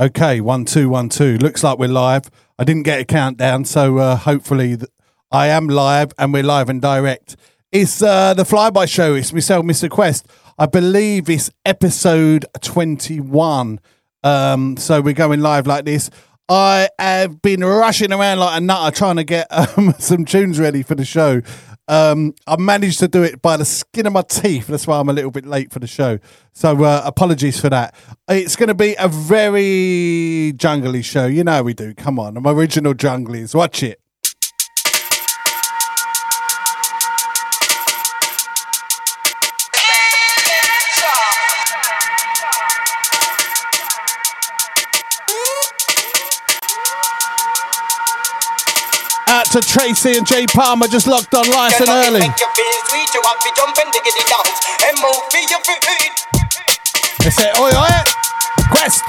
Okay, one two one two. Looks like we're live. I didn't get a countdown, so uh, hopefully th- I am live and we're live and direct. It's uh, the Flyby Show. It's myself, Mr. Quest. I believe it's episode twenty one. Um, so we're going live like this. I have been rushing around like a nutter trying to get um, some tunes ready for the show. Um, I managed to do it by the skin of my teeth. That's why I'm a little bit late for the show. So uh, apologies for that. It's going to be a very jungly show. You know we do. Come on, I'm original junglies. Watch it. To Tracy and Jay Palmer just locked on nice and early. They say, oi, oi, Quest.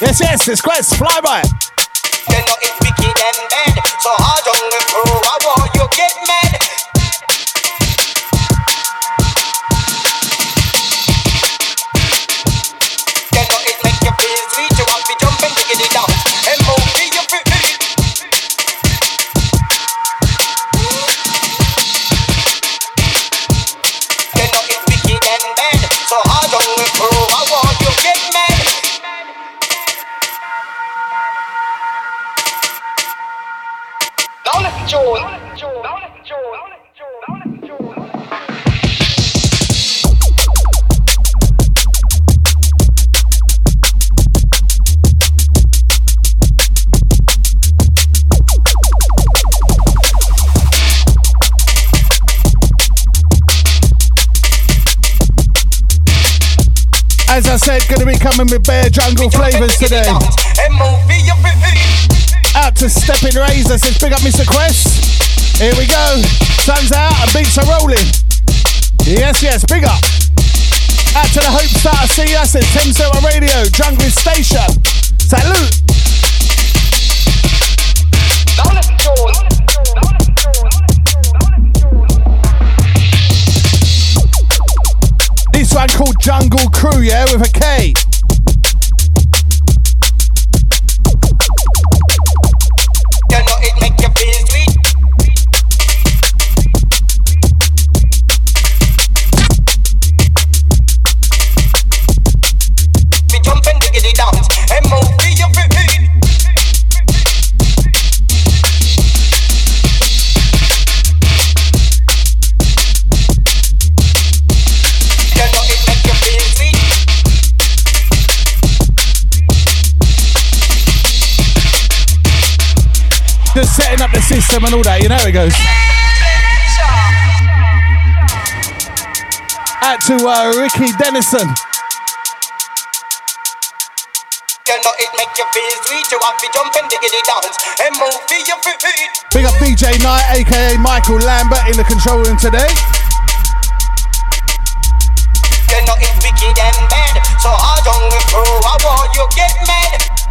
Yes, yes, it's Quest. Fly by. You know it's wicked and bad, so the crew. I want you get mad. As I said, to be coming with bare jungle flavors today. Out to Stepping Razor says, big up Mr. Quest. Here we go. Sun's out and beats are rolling. Yes, yes, big up. Out to the Hope Star See us at Thames Radio, Jungle Station. Salute. This one called Jungle Crew, yeah, with a K. setting up the system and all that, you know how it goes. Out to uh, Ricky Dennison. You know it make you feel sweet. You want to jump and diggity dance and move to your feet. Big up DJ Knight, aka Michael Lambert, in the control room today. You know it's wicked and bad, so on the crew. I want you get mad.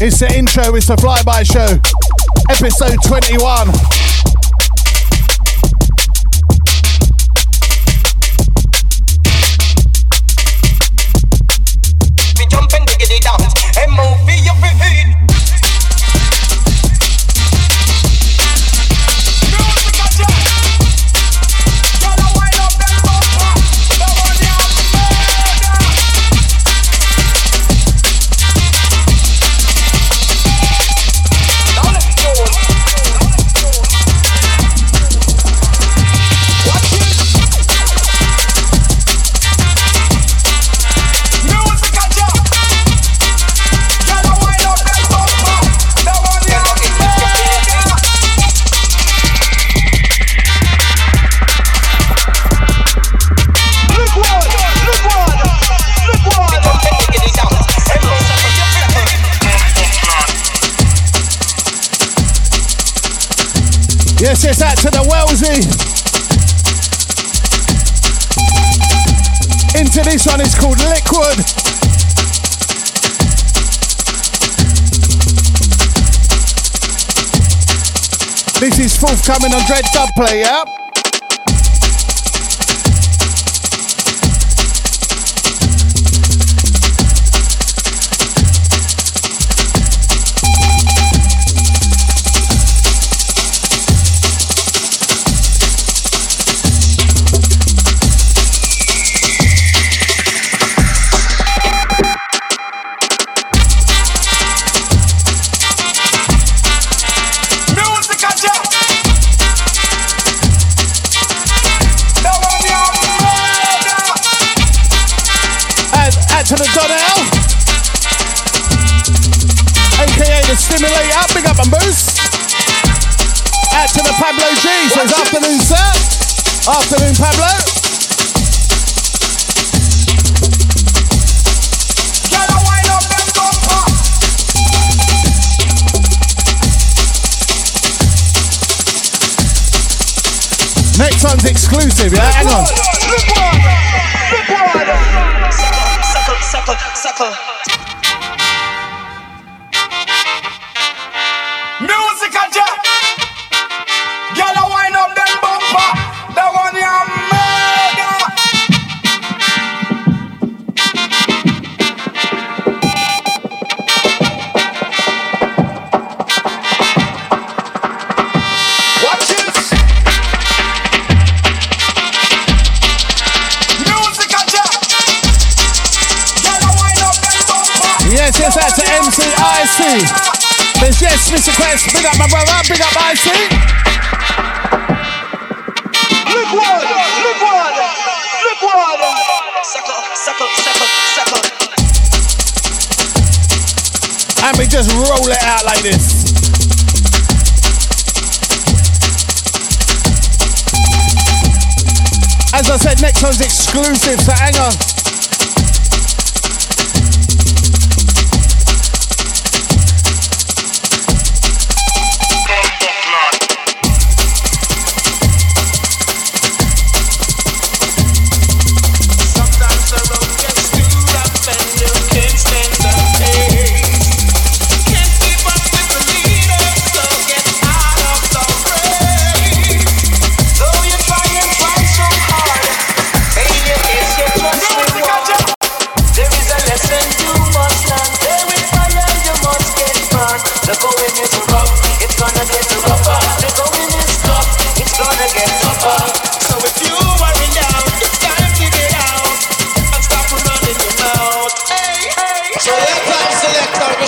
It's the intro, it's the flyby show, episode 21. This one, it's called Liquid. This is forthcoming on Dread Dubplay, yeah? Afternoon, sir. Afternoon, Pablo. Next one's exclusive, yeah? Hang on. Yes, Mr. Quest, big up my brother, big up IC. Look what, look what, look what. Suckle, suckle, suckle, suckle. And we just roll it out like this. As I said, next one's exclusive, so hang on.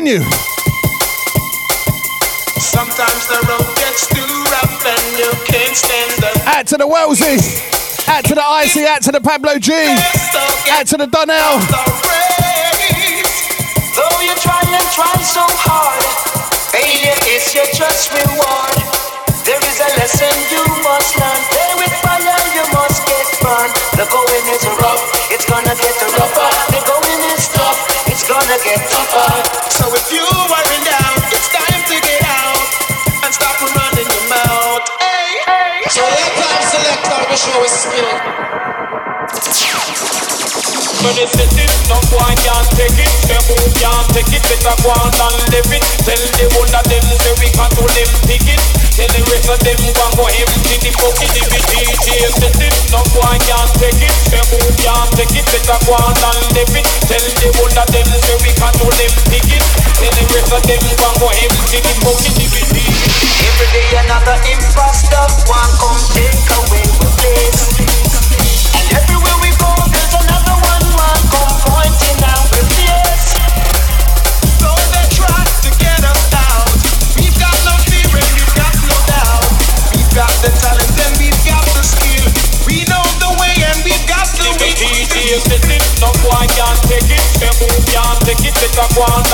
Brand new. Sometimes the road gets too rough and you can't stand the. Out to the Wellesley. Out to the Icy. Out to the Pablo G. Out to the Donnell. Though you try and try so hard, failure is your just reward. There is a lesson you must learn. Play with fire, you must get burned. The going is rough, it's gonna gonna get tougher. So if you are in doubt, it's time to get out and stop running your mouth. Hey, hey. So let time select our show is when they set it, no one can take it. Them who can't take it, better go on and live it. Tell the one of them say we can't do them pick it. Tell the rest of them go and go empty the bucket if it DJ set it. No one can take it. Better go on and live it. Tell the one of them say we can't do them pick it. Tell the rest of them go and go empty the bucket if it DJ. Every day another imposter, one come take away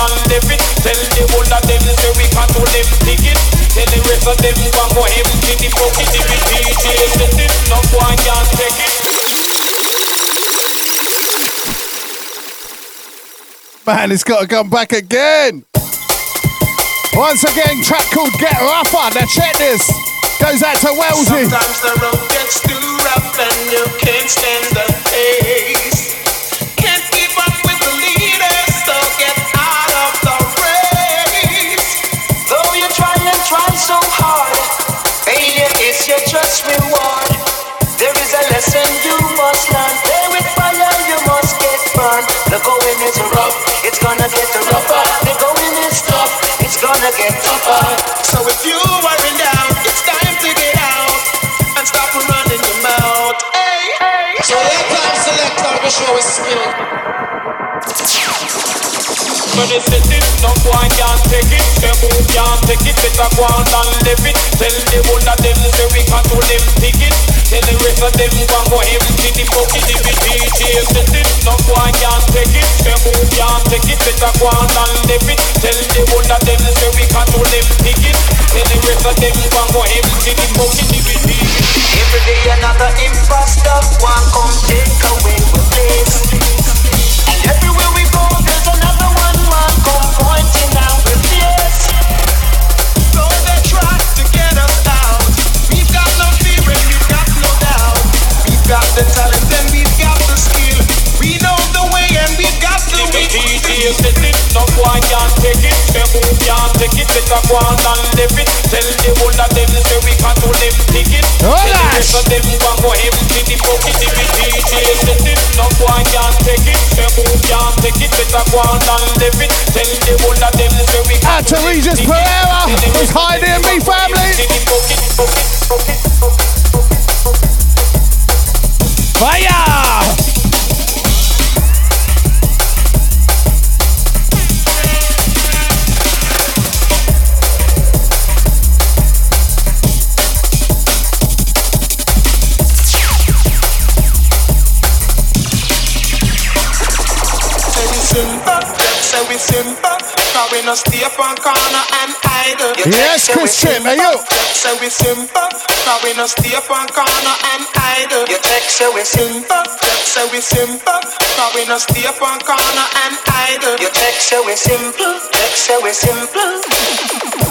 and live it. Tell the whole of them say we can't do them ticket. Tell the rest of them go and go empty the bucket. If it DJ set it, no one can take it. Man, it's got to come back again. Once again, track called Get Rougher. Now check this. Goes out to Wellesley. Sometimes the road gets too rough and you can't stand the pace. Your just reward. There is a lesson you must learn. Play with fire, you must get burned. The going is rough, it's gonna get rougher. The going is tough, it's gonna get tougher. So if you are in doubt, it's time to get out and stop running your mouth. Hey, hey. So let time select our show is skill. They set it, no one can take it. Say who can't take it, better go on and live it. Tell the whole of them say we can't do them ticket. Tell the rest of them go go empty the bucket. If it DJ it, no one can take it. Say who can't take it, better go on and live it. Tell the whole of them say we can't do them ticket. Tell the rest of them go go empty the bucket. If it DJ Every day another imposter, one come take away my place. And everywhere we got no fear and we've got no doubt. We've got the talent and we've got the skill. DJ set it, no can take it. Who can take it, go on and live it. Tell the whole of them say we can't them ticket. Tell the rest of them go and go empty the bucket. If it DJ it, no can take it. Who can take it, go on and live it. Tell the whole of them say we can't Out to Regis Pereira. Who's hiding in me family. Fire! Say we simple. Now we no stay up on corner and idle. Yes, Chris Chip, hey you. Say we simple, now we no stay up on corner and idle. Your text say we Simple, say we simple, now we no stay up on corner and idle. Your text say we simple, text say we simple.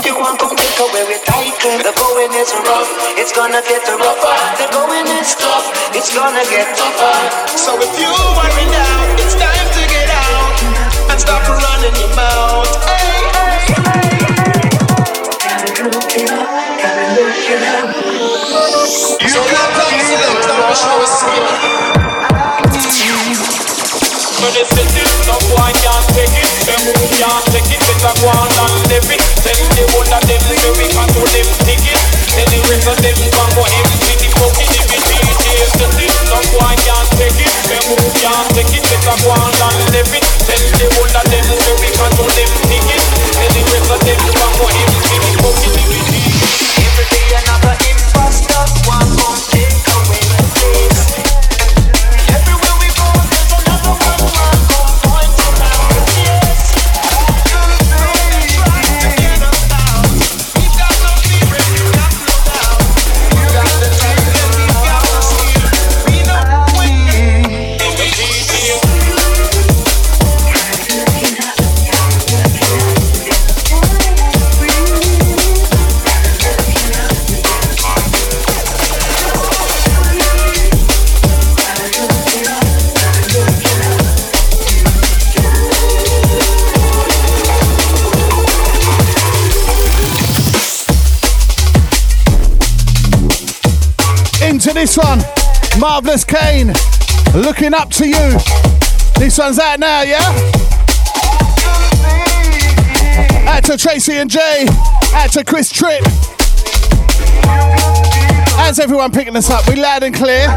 You want to take away with title. The going is rough, it's gonna get rougher. The going is tough, it's gonna get tougher. So if you worry now, it's time to get out and stop running your mouth. Hey, hey. So let time select our show is skill. When they set it, no one can take it. Them who can take it, better go on and live it. Tell the whole of them say we can't do them ticket. Tell the rest of them go and go empty the. If it DJ set it, no one can it. Them take it, better go and live it. Tell them can't. If this one. Marvelous Kane. Looking up to you. This one's out now, yeah? Out to Tracy and Jay. Out to Chris Tripp. How's everyone picking this up? We loud and clear.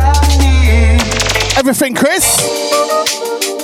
Everything, Chris?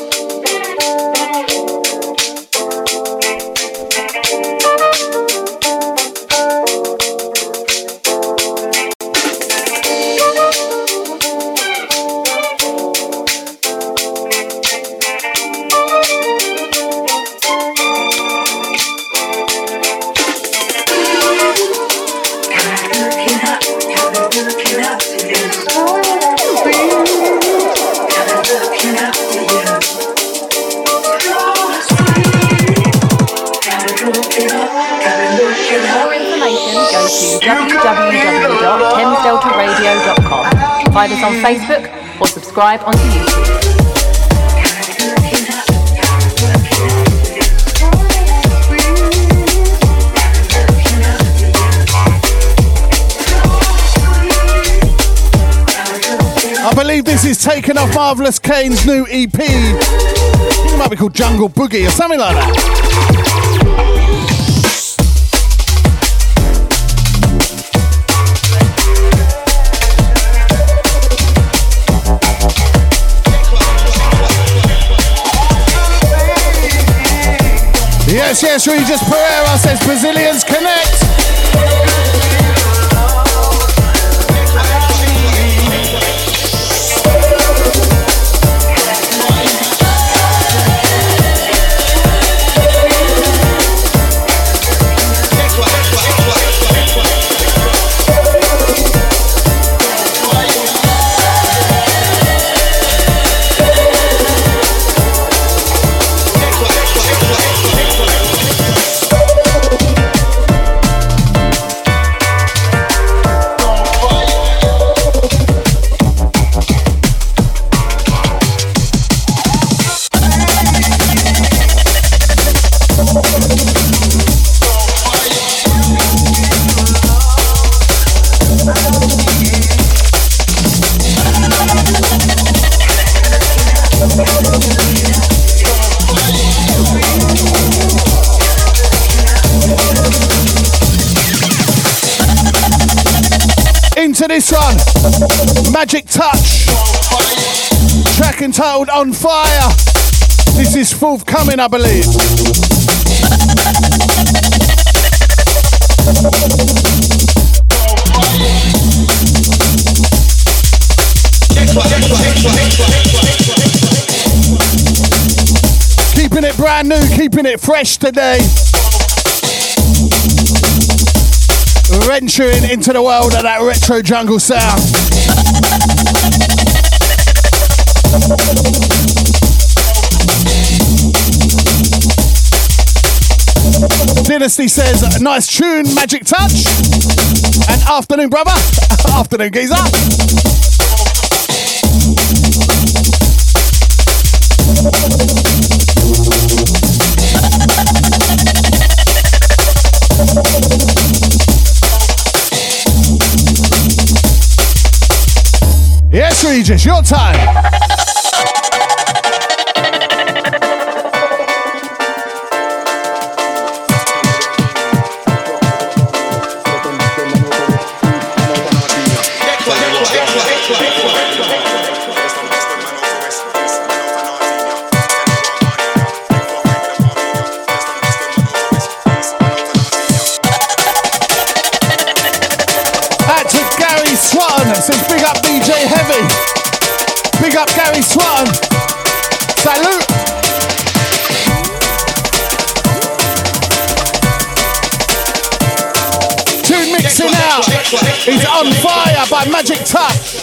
Facebook or subscribe onto YouTube. I believe this is taken off Marvelous Kane's new EP. It might be called Jungle Boogie or something like that. Yes, yes, Regis Pereira says Brazilians connect. Into this one, Magic Touch, track entitled On Fire. This is forthcoming, I believe. Keeping it brand new, keeping it fresh today. Venturing into the world of that retro jungle sound. Dynasty says, nice tune, magic touch. And afternoon, brother. afternoon, geezer. Regis, your time. Magic Touch.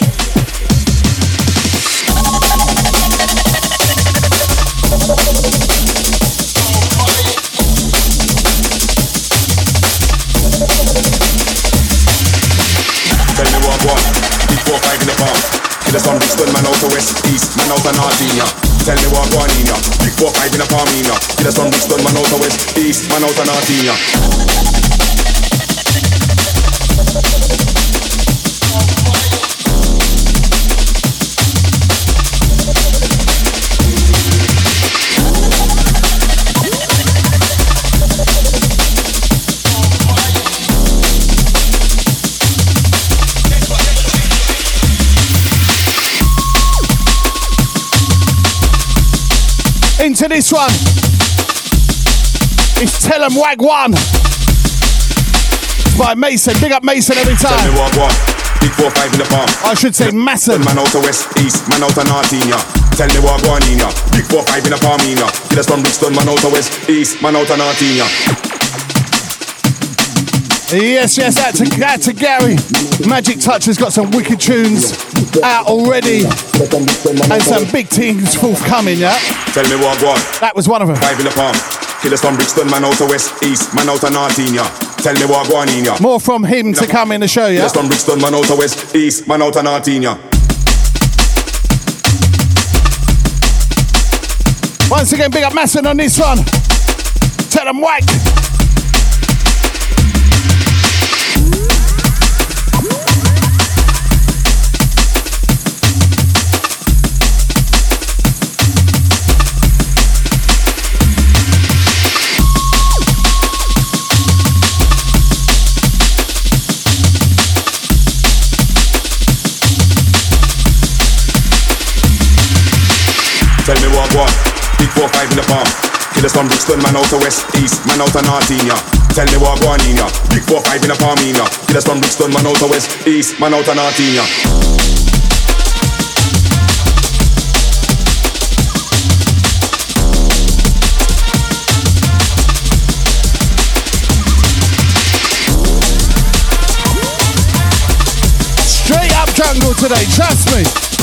Tell me what what. Big four five in the palm. Kill from Brixton, man out to west east, man out to north. Tell me what one in ya. Big four five in the palm. Kill from Brixton, man out to west east, man out to north Into this one. It's Tell 'em Wag One. By Mason. Big up Mason every Tell me time. what what. Big four five in the palm. I should say Masson. Man out to west east, man out to north in ya. Tell me what one in ya. Big four five in the palm in ya. Kill us from Brixton, man out to west east, man out to north in ya. Yes, yes, out to, out to Gary. Magic Touch has got some wicked tunes out already. And some big things forthcoming, yeah? Tell me what one. That was one of them. Five in the palm. From Brixton, man out of West East, man out of North in ya. Tell me what going in ya. More from him to come in the show, yeah? From Brixton, man out of West East, man out of North in ya. Once again, big up Masson on this one. Tell them white. Five in the palm. Killers from Brixton, man out of West East, man out of North in ya. Tell me what going in ya. Big four five in the palm in ya. Killers from Brixton, man out of West East, man out of North in ya. Straight up jungle today, trust me.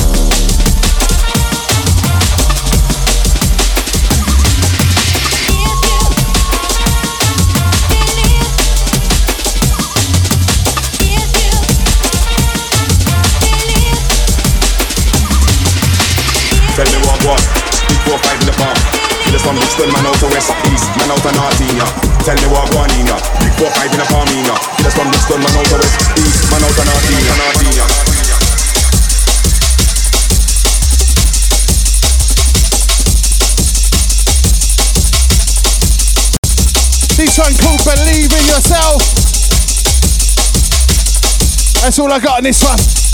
Killers from Brixton, man out of West East, man out of North ya. Tell me what going in ya. Big four five in the palm in ya. Killers from Brixton, man out of West East, man out of in in ya. This one called Believe in Yourself. That's all I got on this one.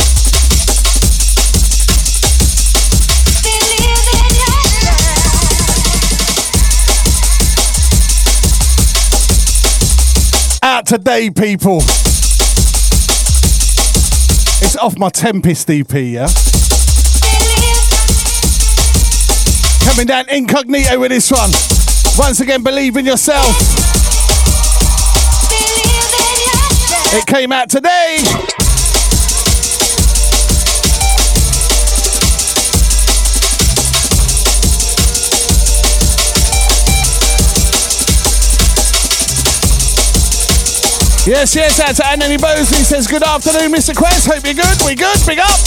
Today, people. It's off my Tempest EP, yeah? Coming down incognito with this one. Once again, believe in yourself. It came out today. Yes, yes, that's Anthony Bosley says, Good afternoon, Mr. Quest. Hope you're good. We good? Big up.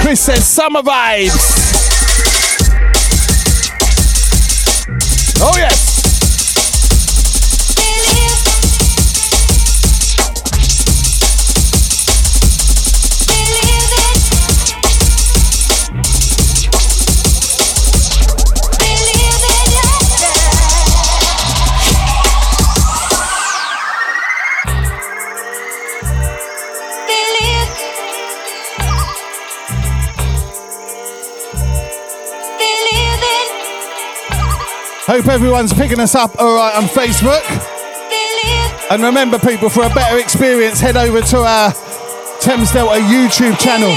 Chris says, Summer vibes. Oh, yes. Hope everyone's picking us up all right on Facebook. And remember, people, for a better experience, head over to our Thames Delta YouTube channel.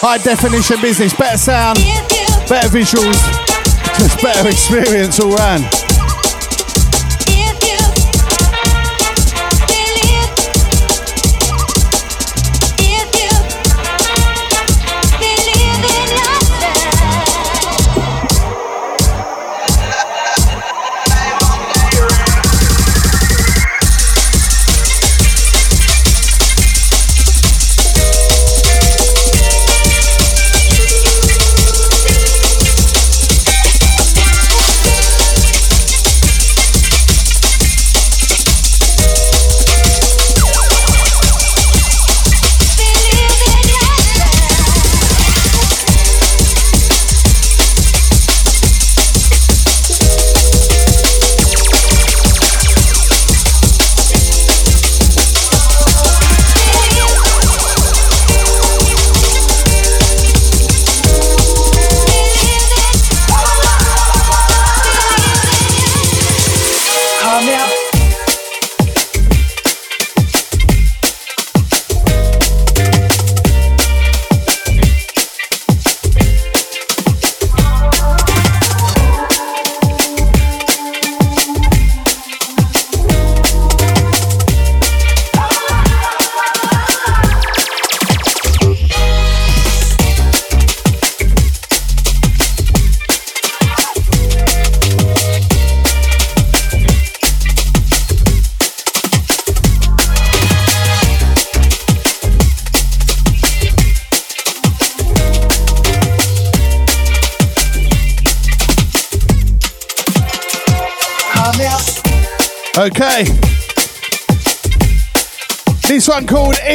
High definition business, better sound, better visuals, just better experience all round.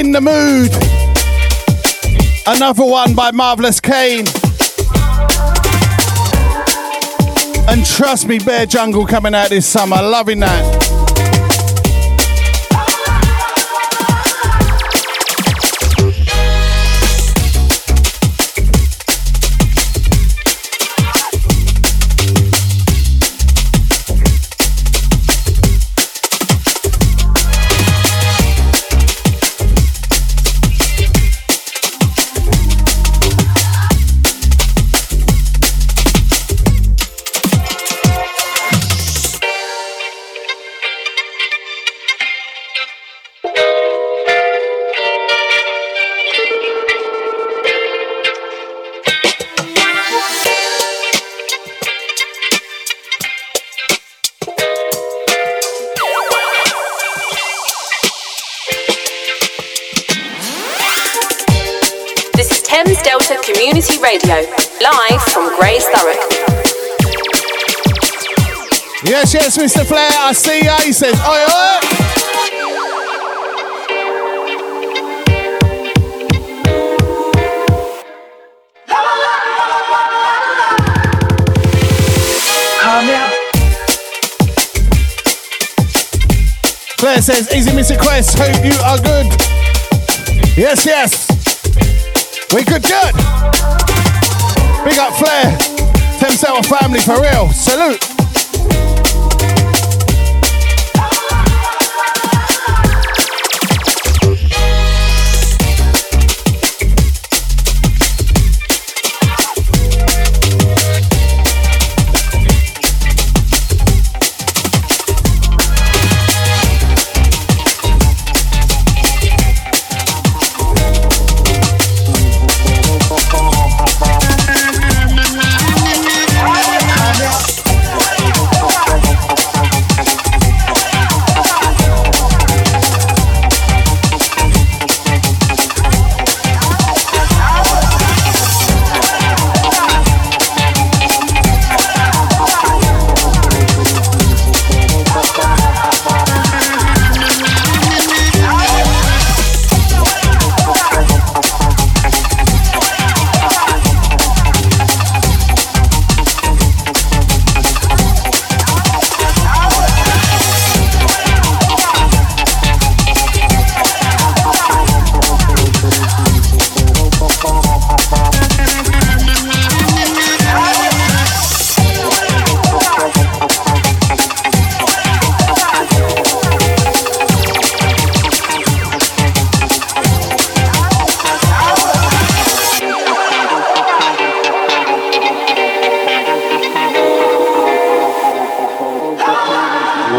In the Mood. Another one by Marvelous Kane. And trust me, Bare Jungle coming out this summer. Loving that. Says, oi,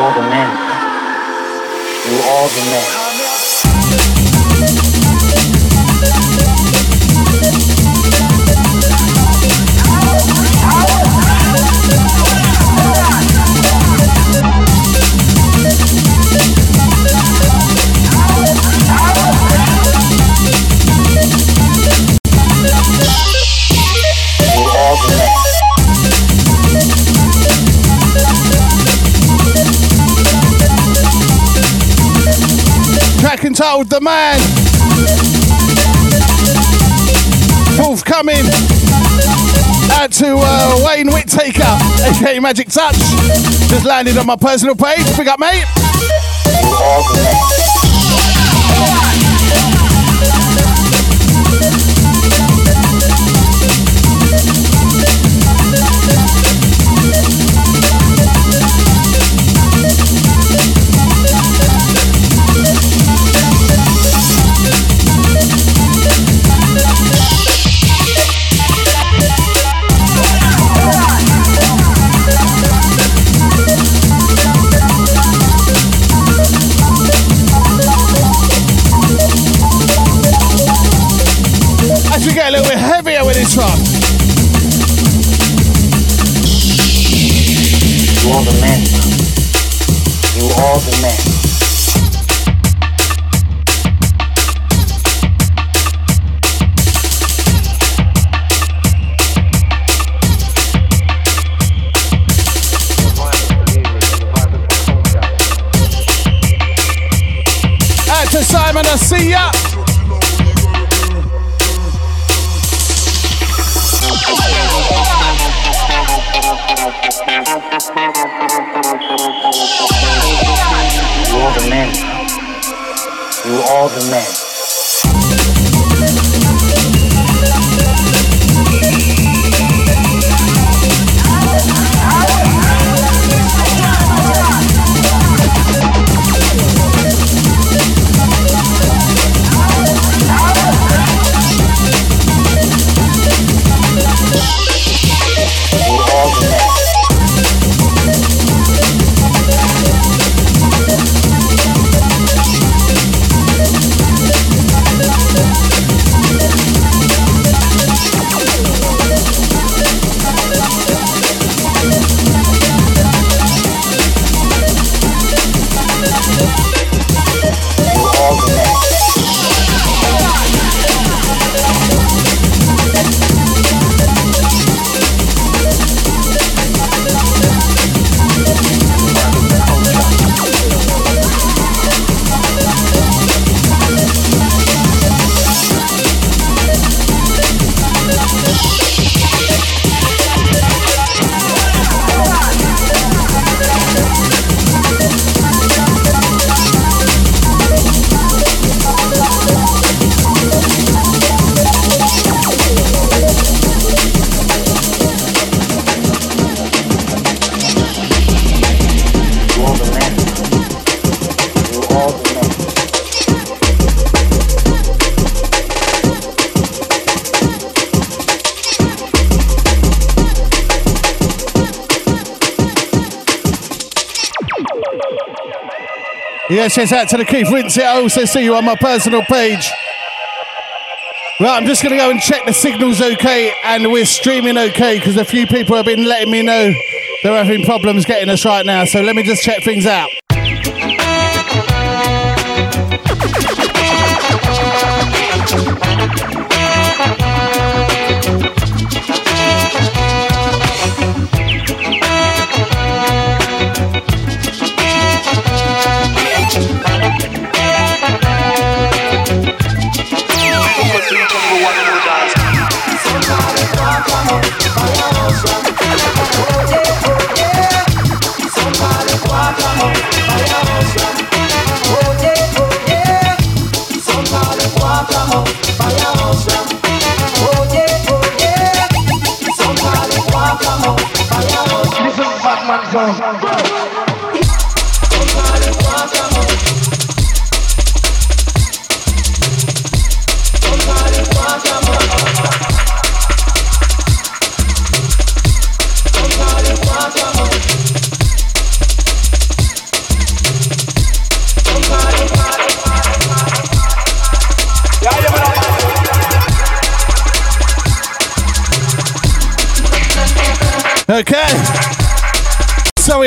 Are the man. You are the man. Entitled The Man. Forthcoming. Out to uh, Wayne Whittaker, aka Magic Touch. Just landed on my personal page. Big up, mate. Yes, out to the Keith Winsett. I also see you on my personal page. Right, I'm just going to go and check the signal's okay and we're streaming okay because a few people have been letting me know they're having problems getting us right now. So let me just check things out.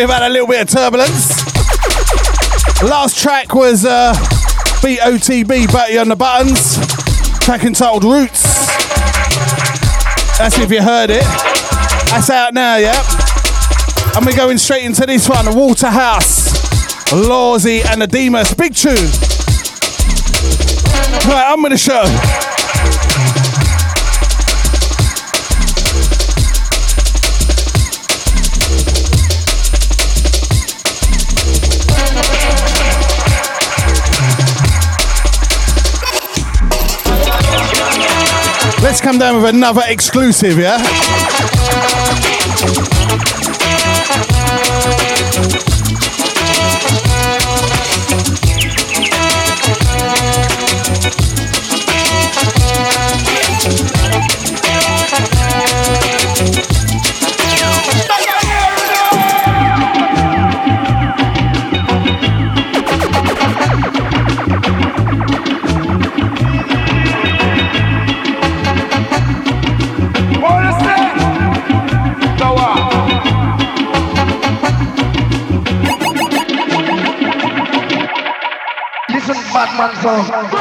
Sorry had a little bit of turbulence. Last track was uh, BOTB, Batty on the Buttons. Track entitled Roots. That's if you heard it. That's out now, yeah? And we're going straight into this one Waterhouse, Lawsy, and the Demas. Big tune. Right, I'm going to show. Let's come down with another exclusive, yeah? Batman song.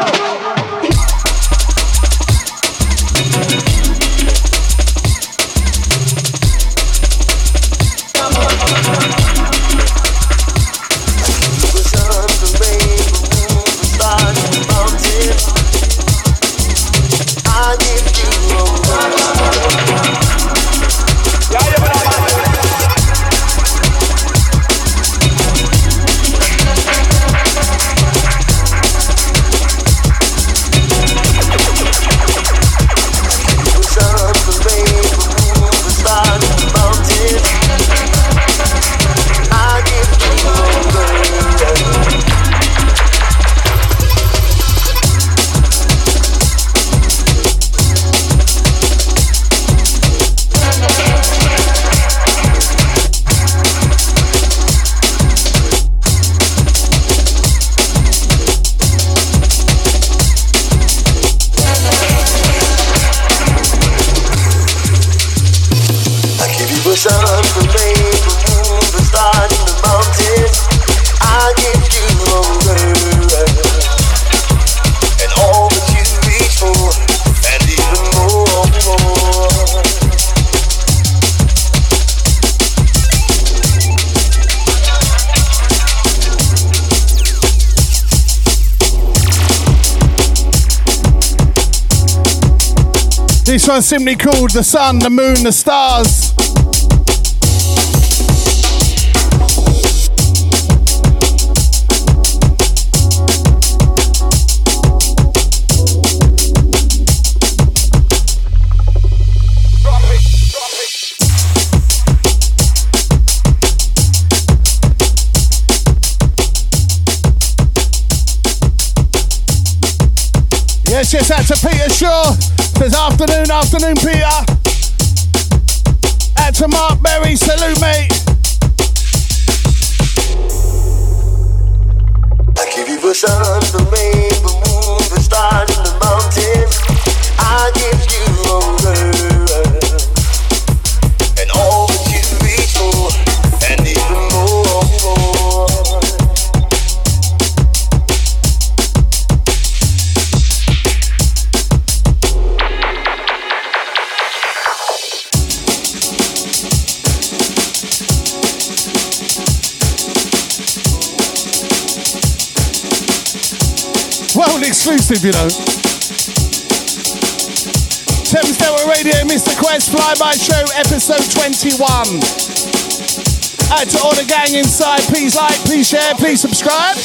One's simply called The Sun, the Moon, the Stars. Afternoon, Peter. Out exclusive, you know. Thames Delta Radio, Mr. Quest Flyby Show, episode 21. Out to all the gang inside, please like, please share, please subscribe.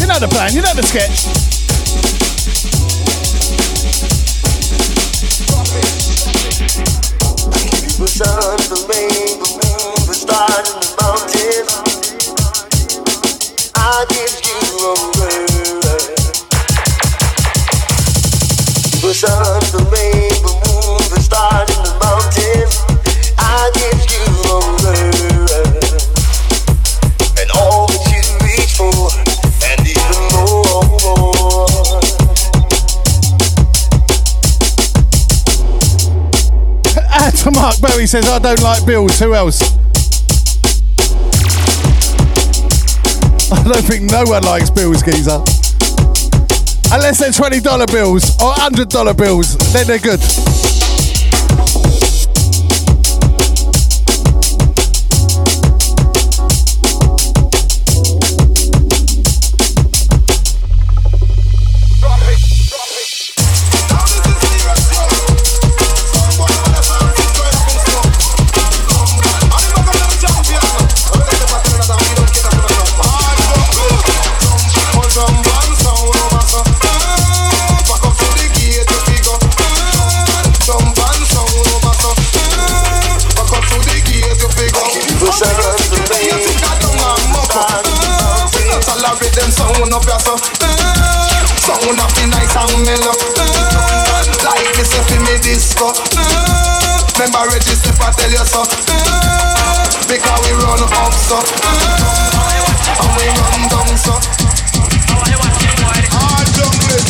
You know the plan, you know the sketch. Mark says, I don't like bills. Who else? I don't think no one likes bills, geezer. Unless they're $20 bills or $100 bills, then they're good. Up your so Sound up the nice and mellow. Eh, like me say fi me disco. Eh, remember register if I tell you so. Eh, because we run up so. And we run down so.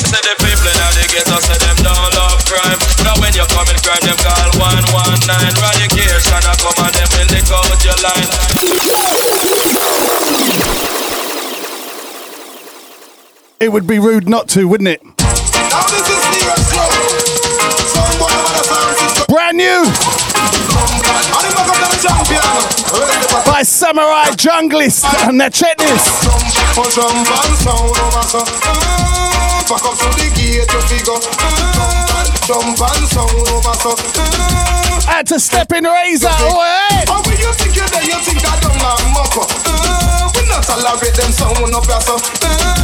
Say the people in the ghetto say them don't love crime. Now when you commit crime, them call 119. Radication, I come and them will lick out your line. It would be rude not to, wouldn't it? Now this is serious flow Some boy wanna sound system Brand new! And him back up to the champion. By Samurai Junglist. And now check this. Jump, jump and sound over so Back up to the gate you figure. Jump and sound over so Had to step in razor. And when you think you're there? You think that don't up? Mm, we not tolerate them up. So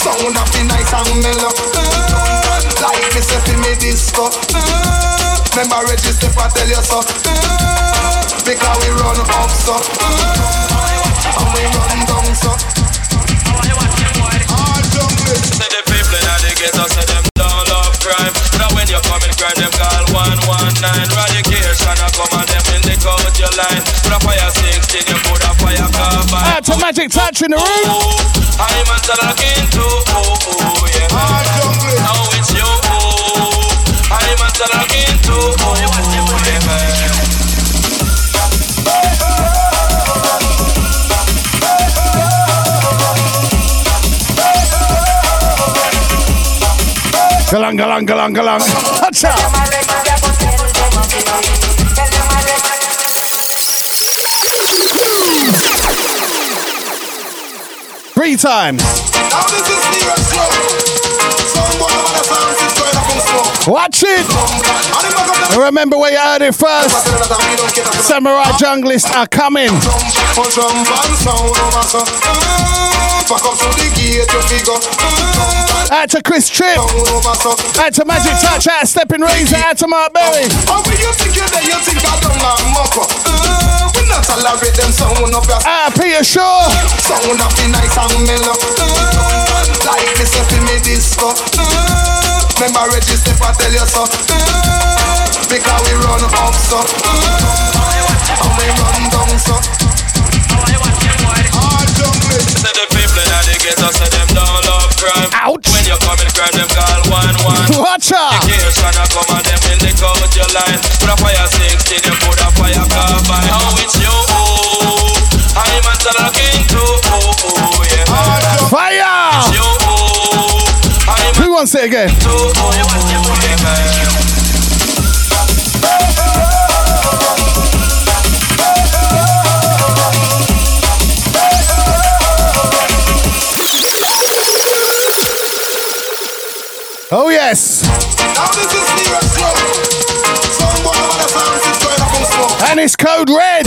Sound up the nice and mellow. Uh, like me say fi me disco. Uh, remember register I tell you so. Uh, because we run up so. And we run down so. Hard jungle Say the people in the ghetto say them don't love crime. Now when you commit crime, them call 119. Radication, I come and them will lick out your line. Put a fire 16, you put a fire cover. Out to Magic Touch in the room. I'm a talking to, oh, oh, yeah. Hard jungle Now it's you, oh. I'm a talking to, oh, yeah. Galang, galang, galang, galang. Touch three times. Watch it. Of remember where you heard it first. Samurai Junglists are coming. Out to Chris Tripp. Out to Magic Touch. Out to Stepping Razor. Out to Mark Berry. To Peter Shaw. Sound up the nice and mellow. Like me say me disco. Remember register if I tell you so. Uh, because we run up so. Uh, and we run down so. Hard jungle. Say the people in the ghetto say them don't love crime. Ouch. When you come in crime, them call one one. Watch out. Occasion I come and them in the code your line. Put a fire 16, you put a fire carbine. How it's you? I'm a talking to. Yeah. Fire. You. Wants it again? Oh, yes. Now this is serious flow. Someone over the sound system up in smoke. And it's Code Red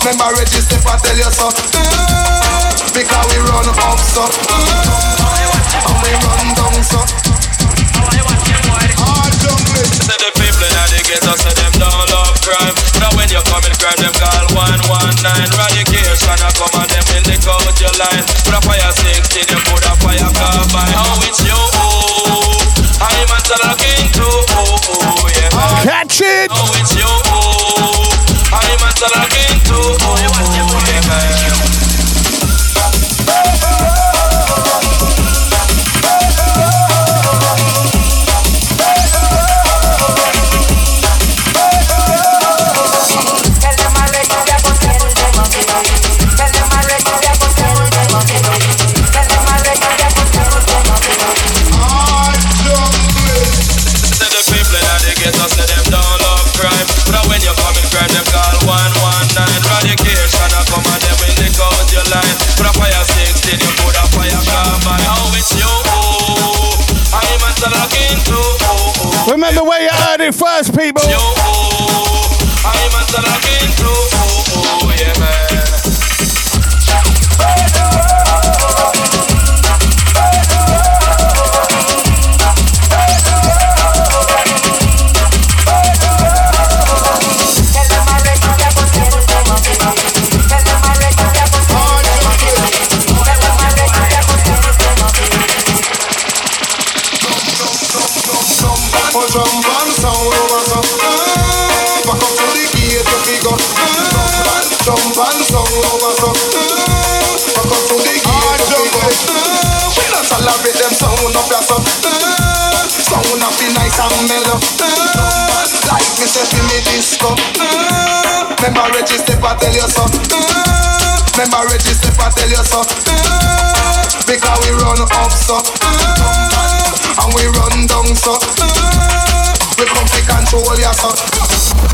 Remember register if I tell you so. Uh, because we run up so. Uh, and we run down so. Say the people in the ghetto say them don't love crime. Now when you crime, them call 119. Radication I come and them in the code your line. Put a fire 16, you put a fire carbine. How it's you? I'm a talking to. Yeah. Catch it. How it's you? I'm a talking to. Remember where you heard it first, people. Talking oh, oh, oh. to. Yeah, man. Like me say fi me disco. Uh, Remember register if I tell you so. Uh, Remember register if I tell you so. Uh, Because we run up so. Uh, and we run down so. Uh, we come to control ya so.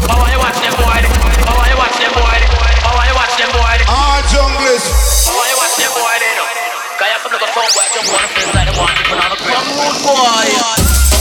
How you watch them boy? How you watch them boy? How you watch them boy? All junglers. How you watch them boy? They know. Cause you come to the phone boy, jump on the place like they want to put on a crumb rude boy.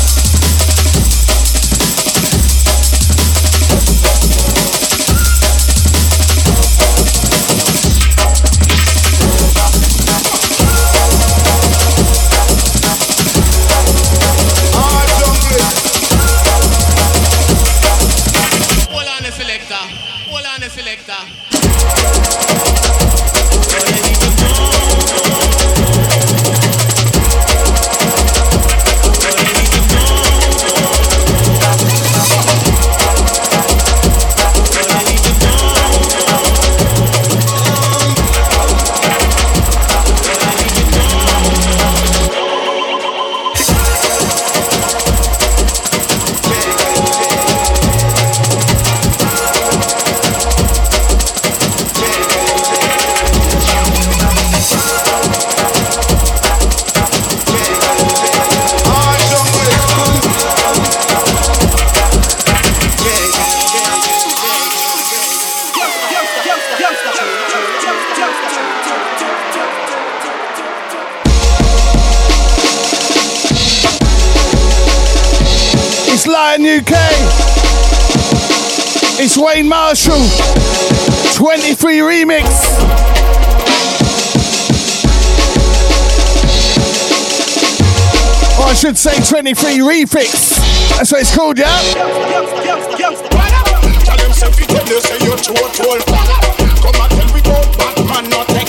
Wayne Marshall. 23 remix. Or I should say 23 refix. That's what it's called, yeah? You. Come tell me about Batman not take.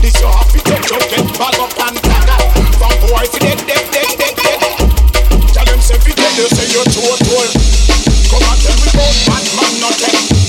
This you to touch up, get ball up and boy. Tell say you say you're total. Come and tell Batman not take.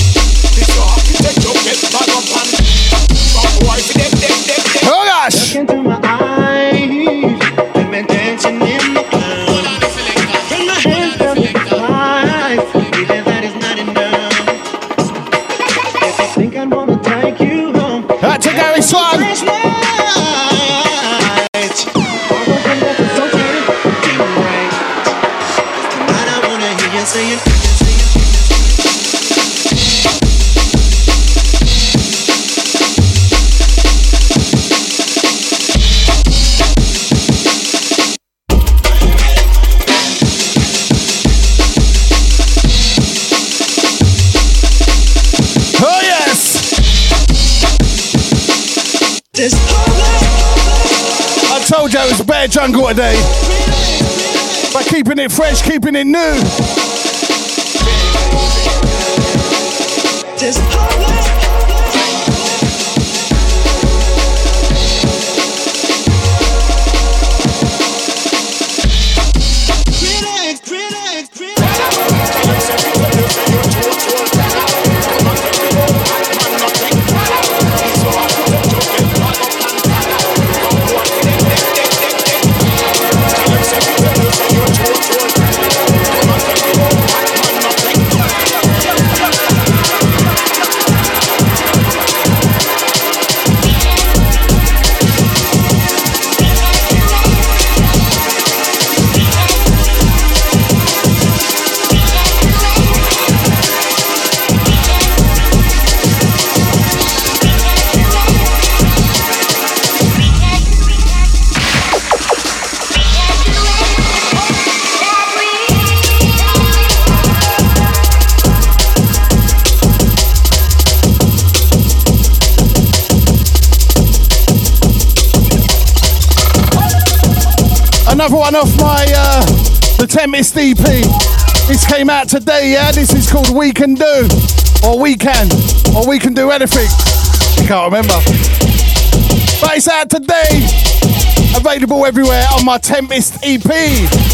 Jungle today. By keeping it fresh, keeping it new. One off my uh, the Tempest EP. This came out today, yeah. This is called We Can Do, or We Can, or We Can Do Anything. I can't remember. But it's out today. Available everywhere on my Tempest EP.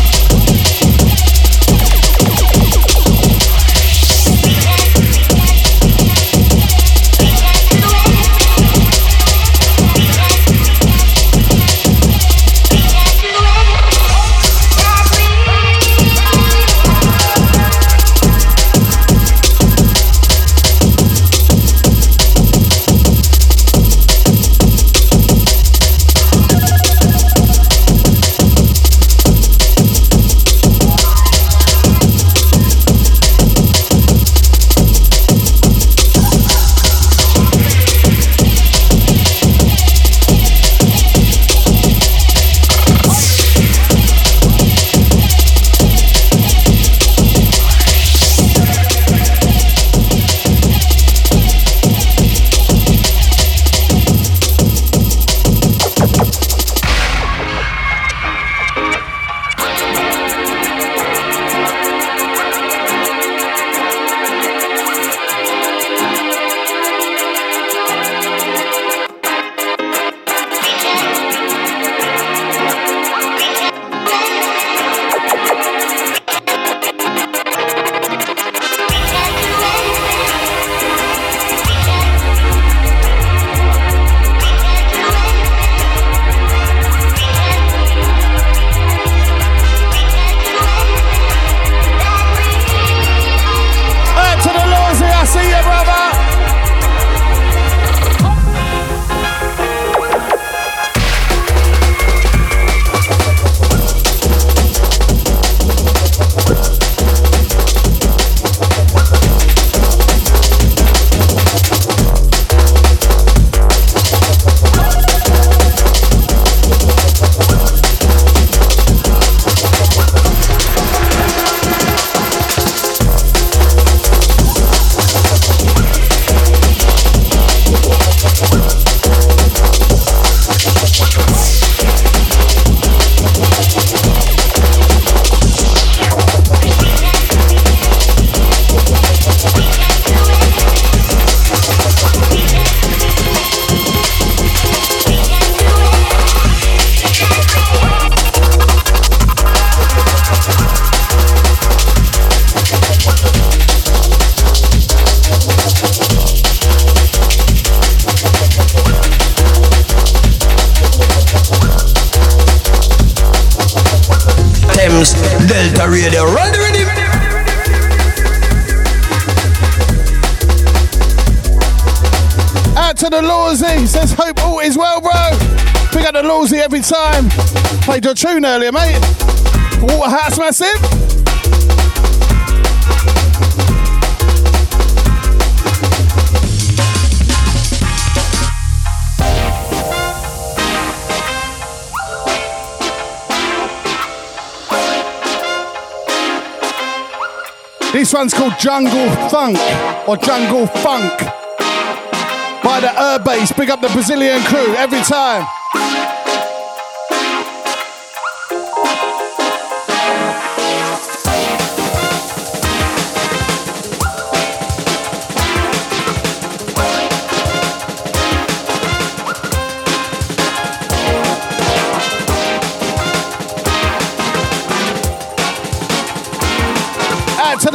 Delta Radio, run the rhythm. Out to the Lawsy. Says, hope all is well, bro. Pick up the Lawsy every time. Played your tune earlier, mate. Waterhouse Massive. This one's called Jungle Funk or Jungle Funk by the Bass. Big up the Brazilian crew every time.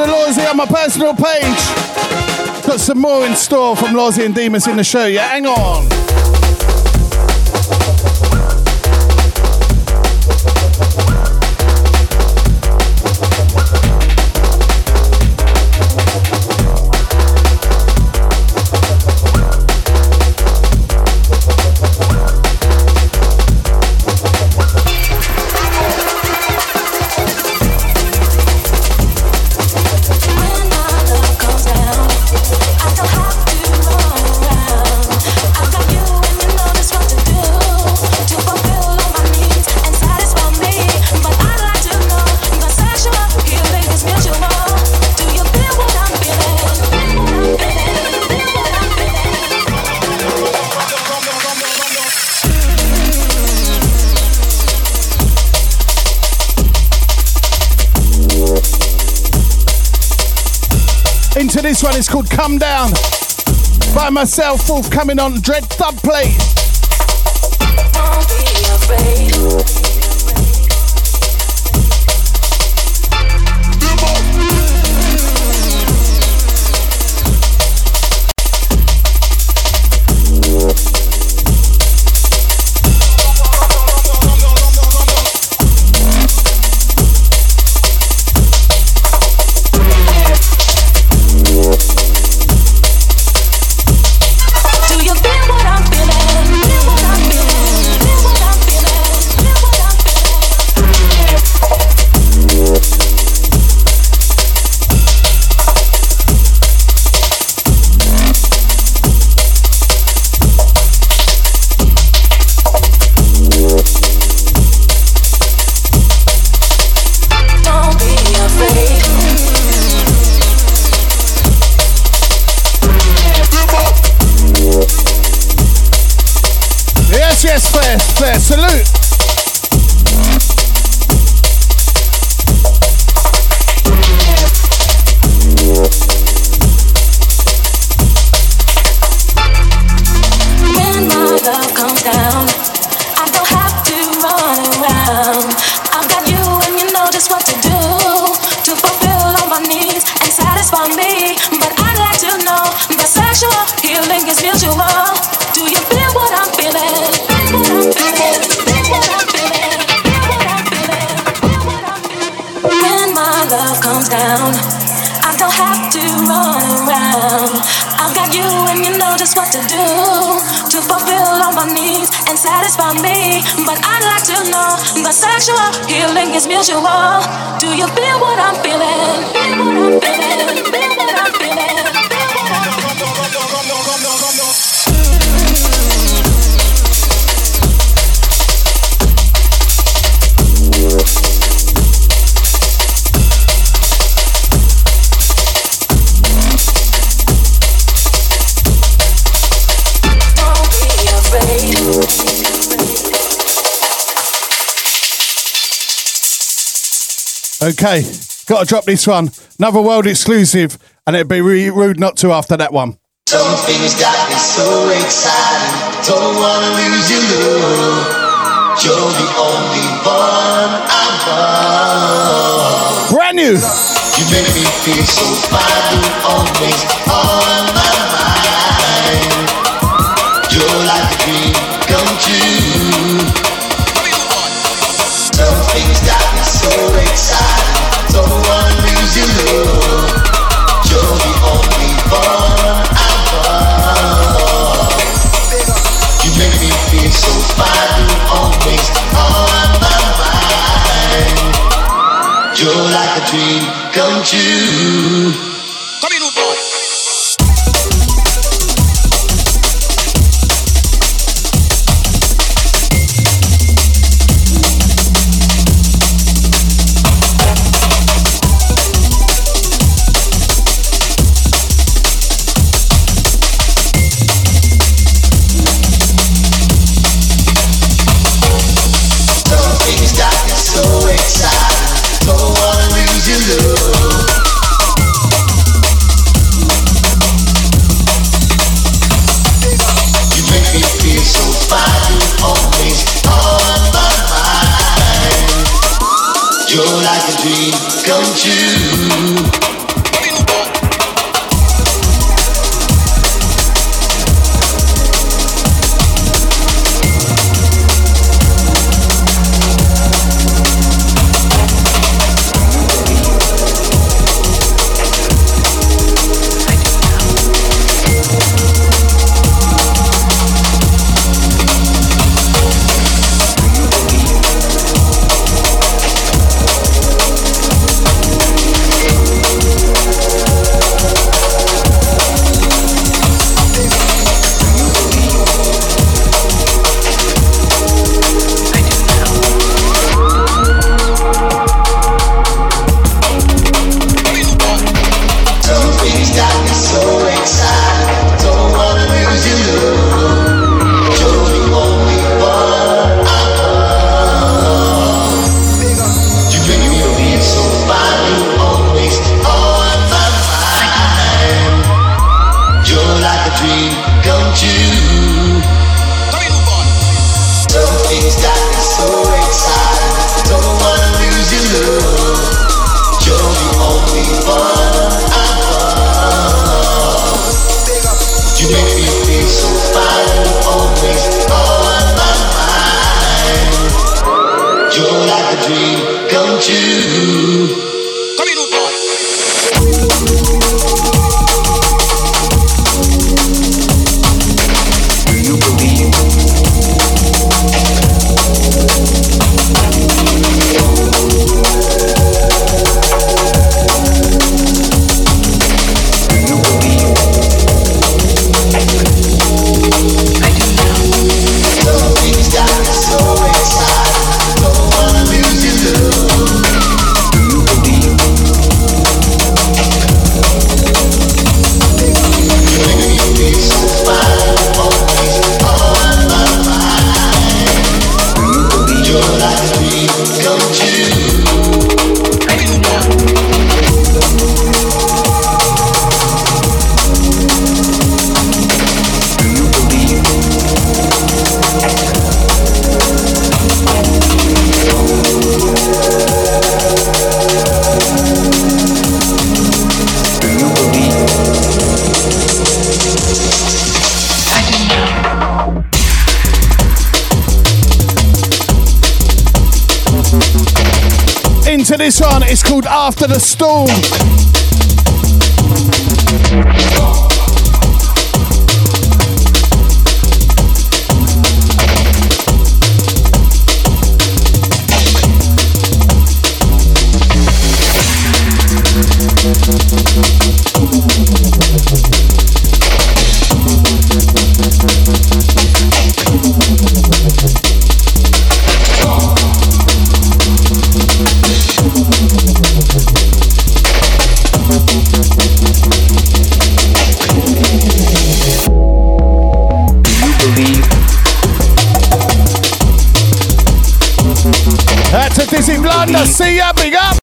To Lawsy on my personal page. Got some more in store from Lawsy and Demas in the show. Yeah, hang on. Called Come Down by myself, forthcoming on Dread Thub Plate. Gotta drop this one. Another world exclusive, and it'd be really rude not to after that one. Some things got me so excited. Don't wanna lose you. You're the only one I want. Brand new. You make me feel so fine, always on You're like a dream come true. Thunder, see ya, big up.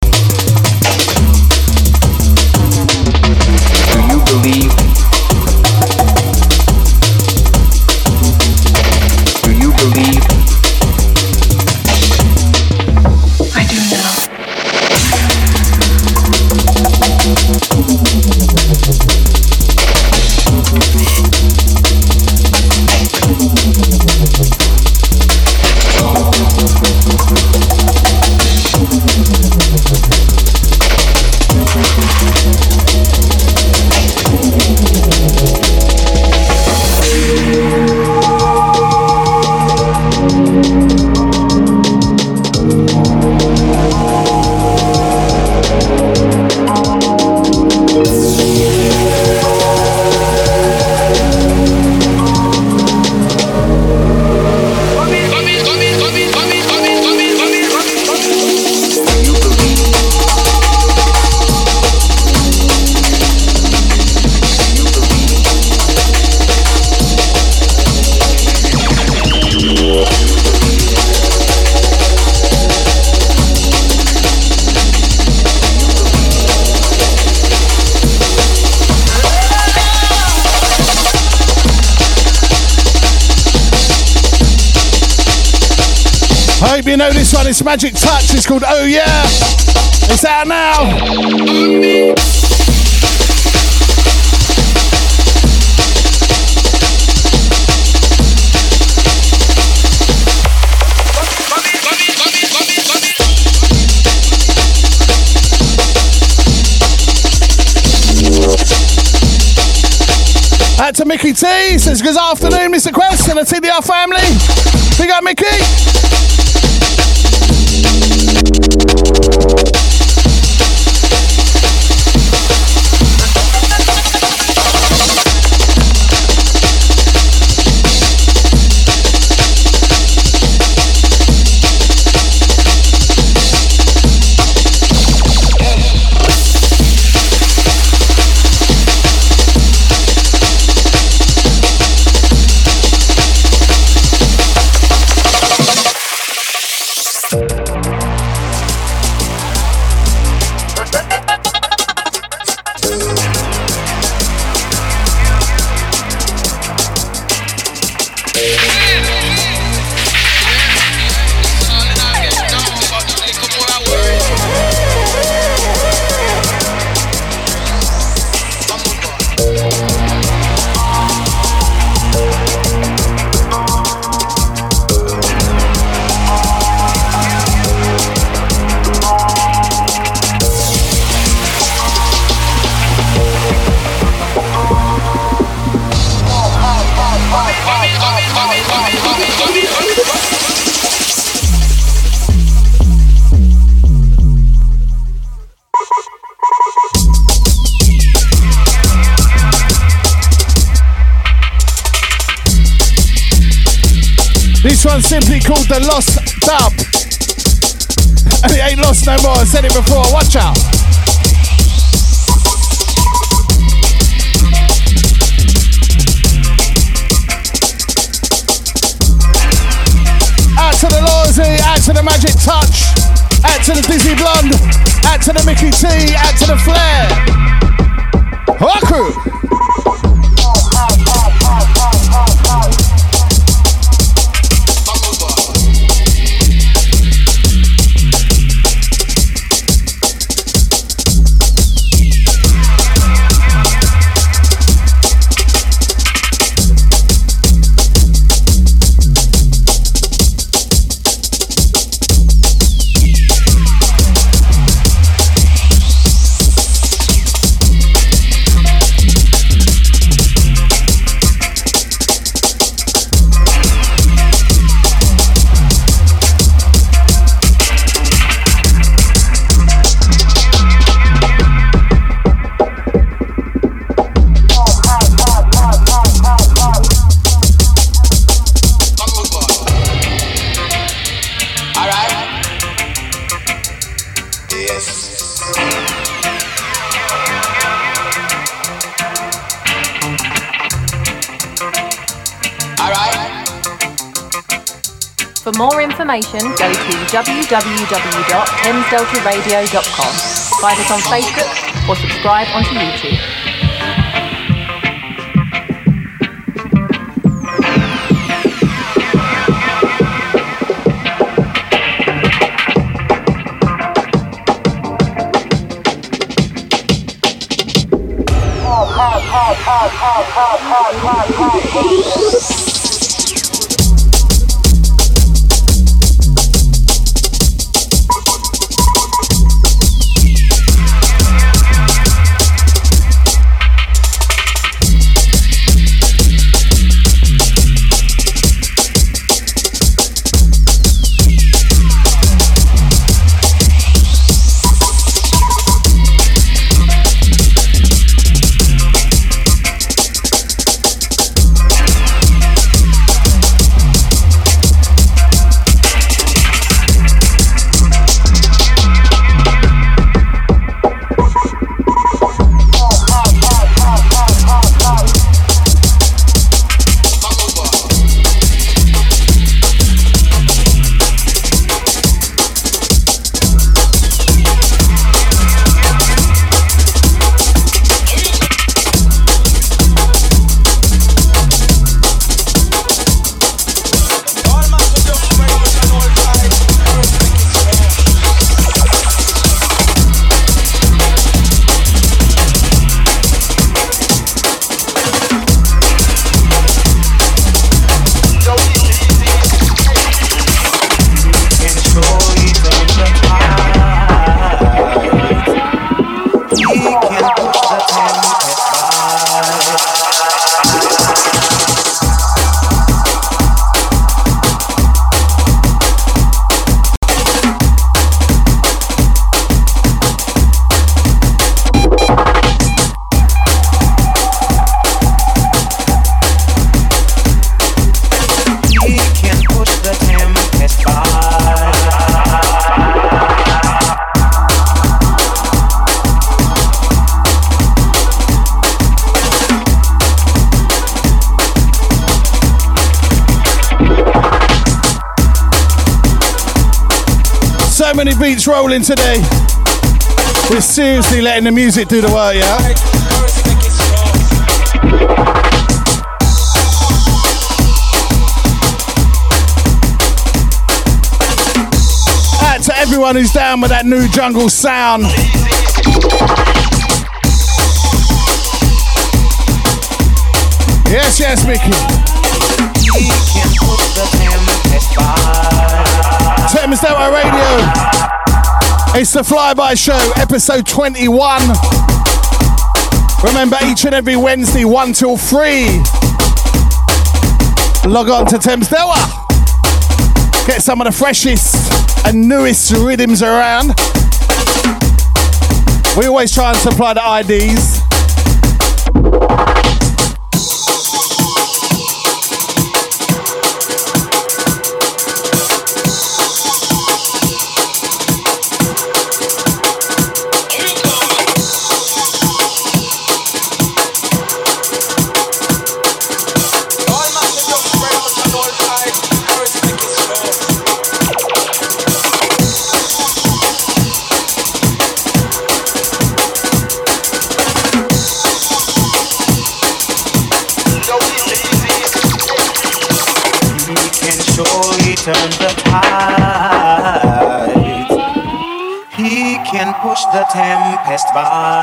Magic Touch. It's called Oh Yeah. It's out now. Out to Mickey T. Says good afternoon, Mr. Quest and the TDR family. Big up, Mickey. For more information, go to www.thamesdeltaradio.com. Find us on Facebook or subscribe onto YouTube. Seriously letting the music do the work, yeah? To everyone who's down with that new jungle sound. Yes, yes, Mickey. Thames Delta Radio. It's the Flyby Show, episode 21. Remember, each and every Wednesday, 1 till 3. Log on to Thames Delta. Get some of the freshest and newest rhythms around. We always try and supply the IDs. By.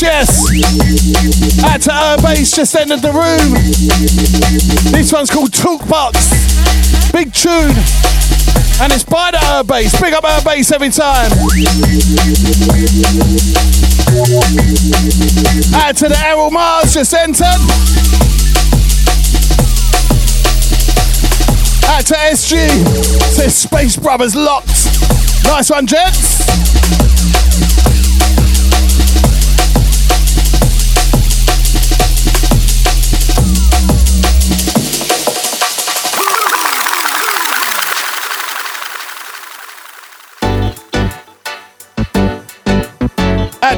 Yes, yes. Out to our base, just entered the room. This one's called Talkbox. Big tune. And it's by the Bass. Big up our base every time. Out to the Errol Mars, just entered. Out to SG. Says Space Brothers locked. Nice one, gents.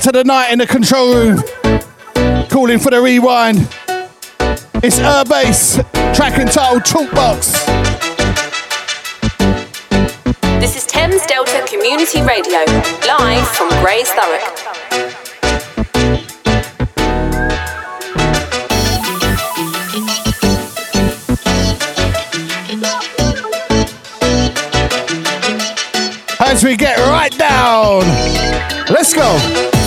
To the night in the control room. Calling for the rewind. It's Urbass, track entitled Talkbox. This is Thames Delta Community Radio, live from Grays Thurrock. As we get right down. Let's go.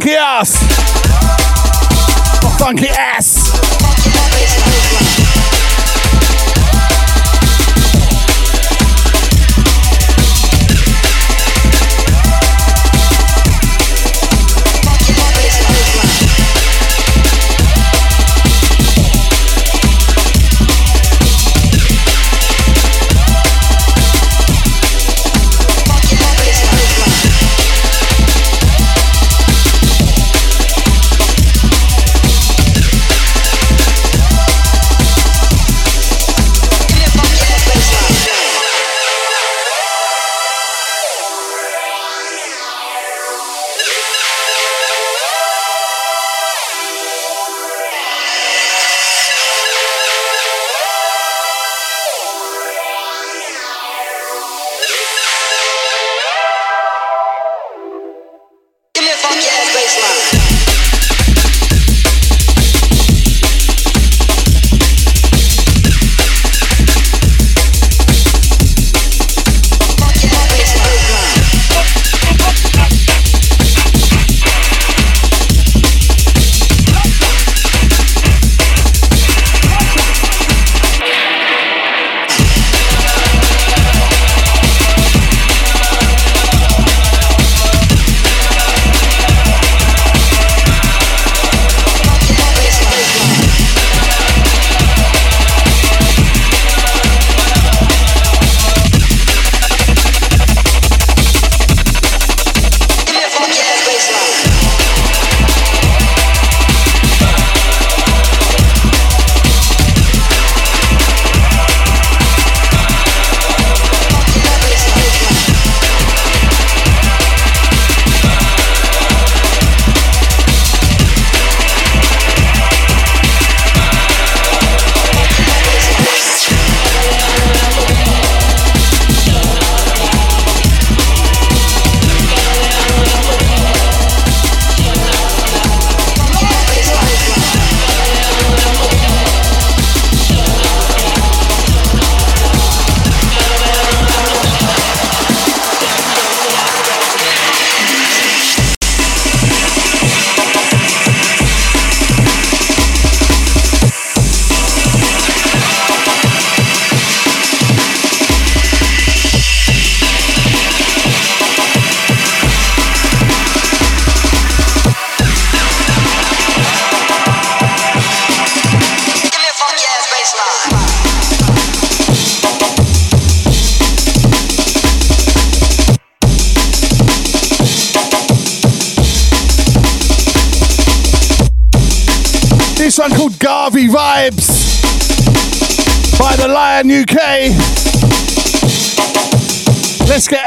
Called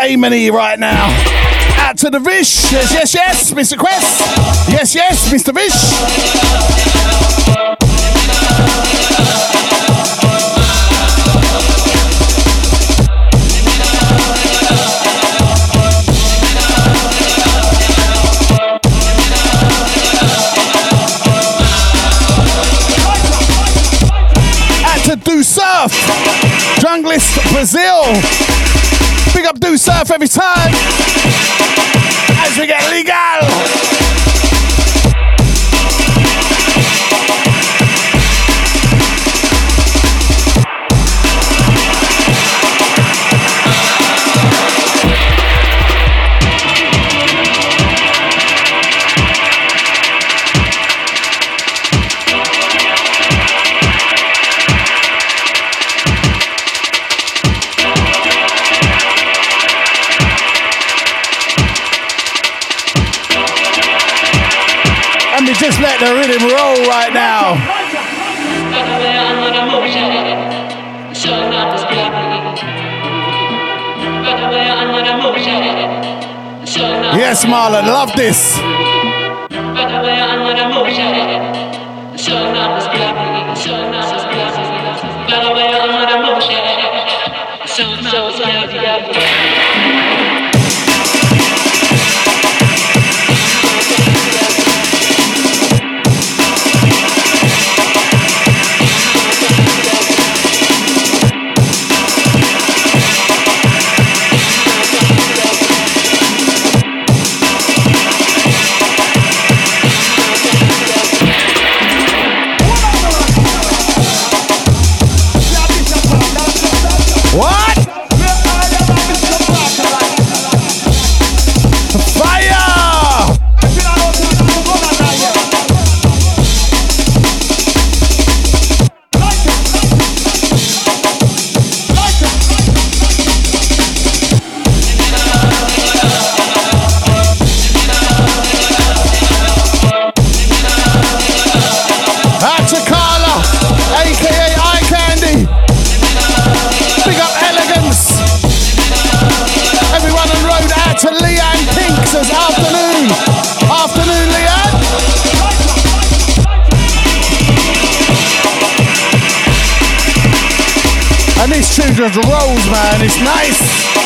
A-Money right now. Out to the Vish. Yes, yes, yes, Mr. Quest. Yes, yes, Mr. Vish. To Do Surf. Junglist Brazil. Surf every time. As we get legal. Marlon, love this. Man. It's nice.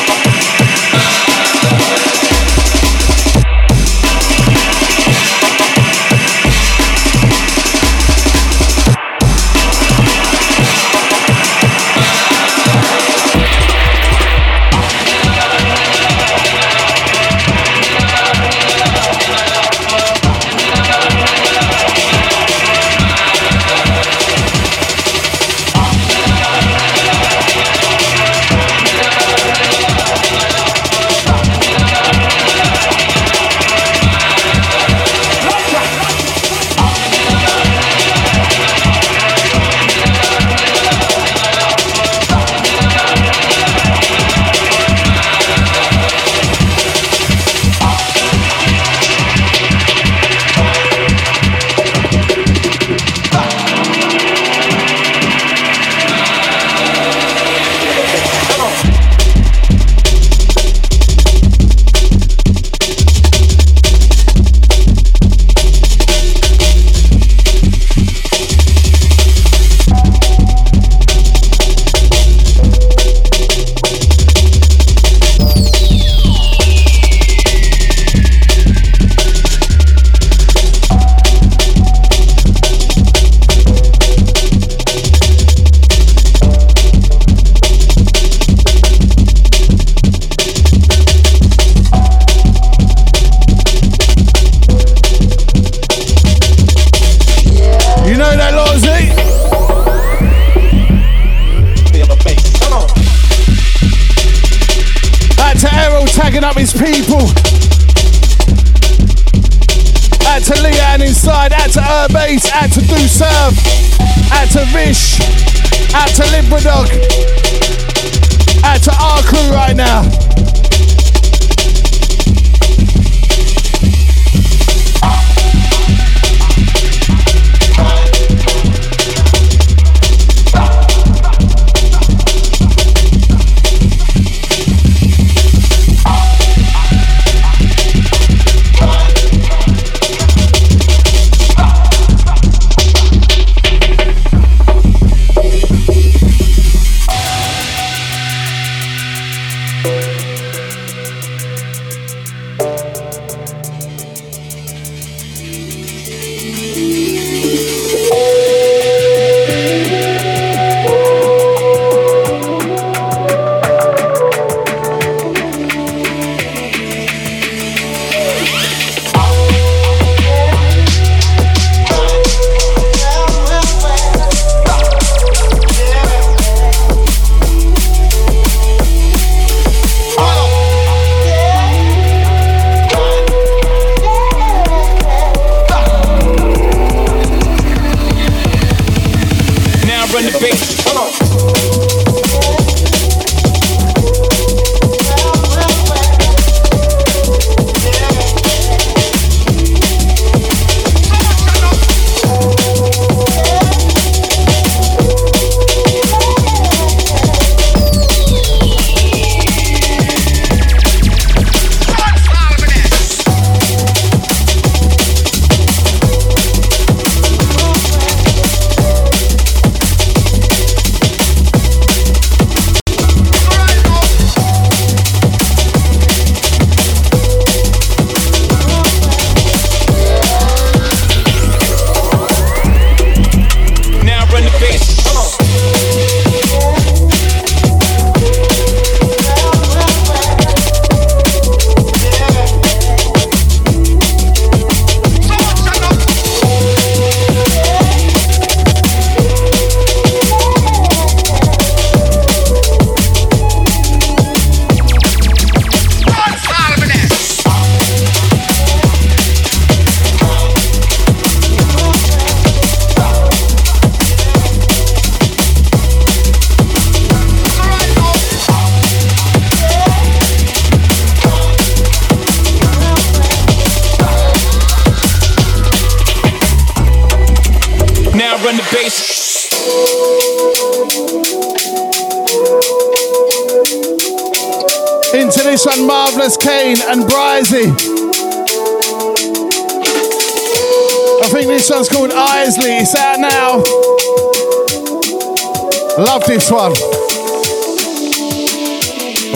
Love this one.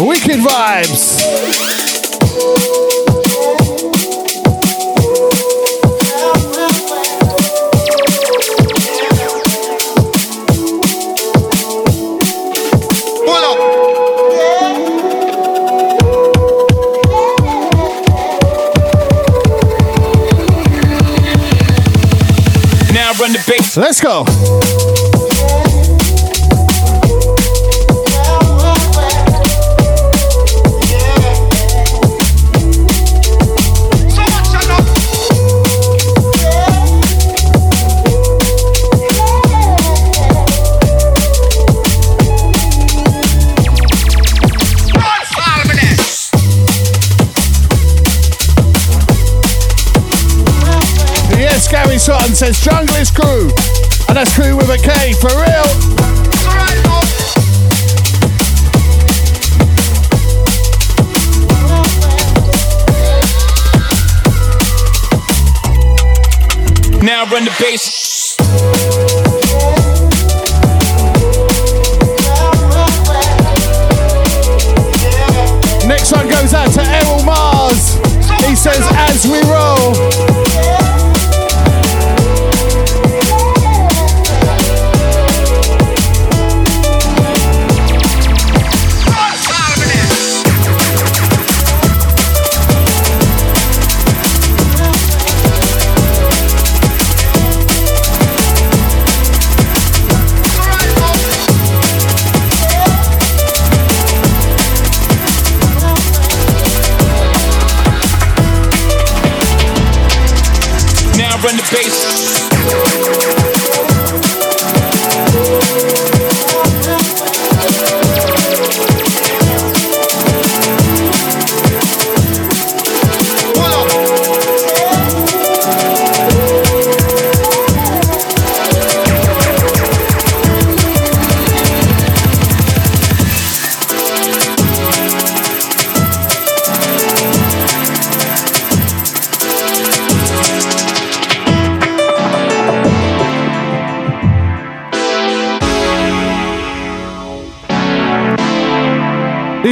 Wicked vibes. Now run the bass. Let's go. Sutton says Junglist Crew. And that's crew with a K, for real. Now run the bass. Next one goes out to Errol Mars. He says, as we roll.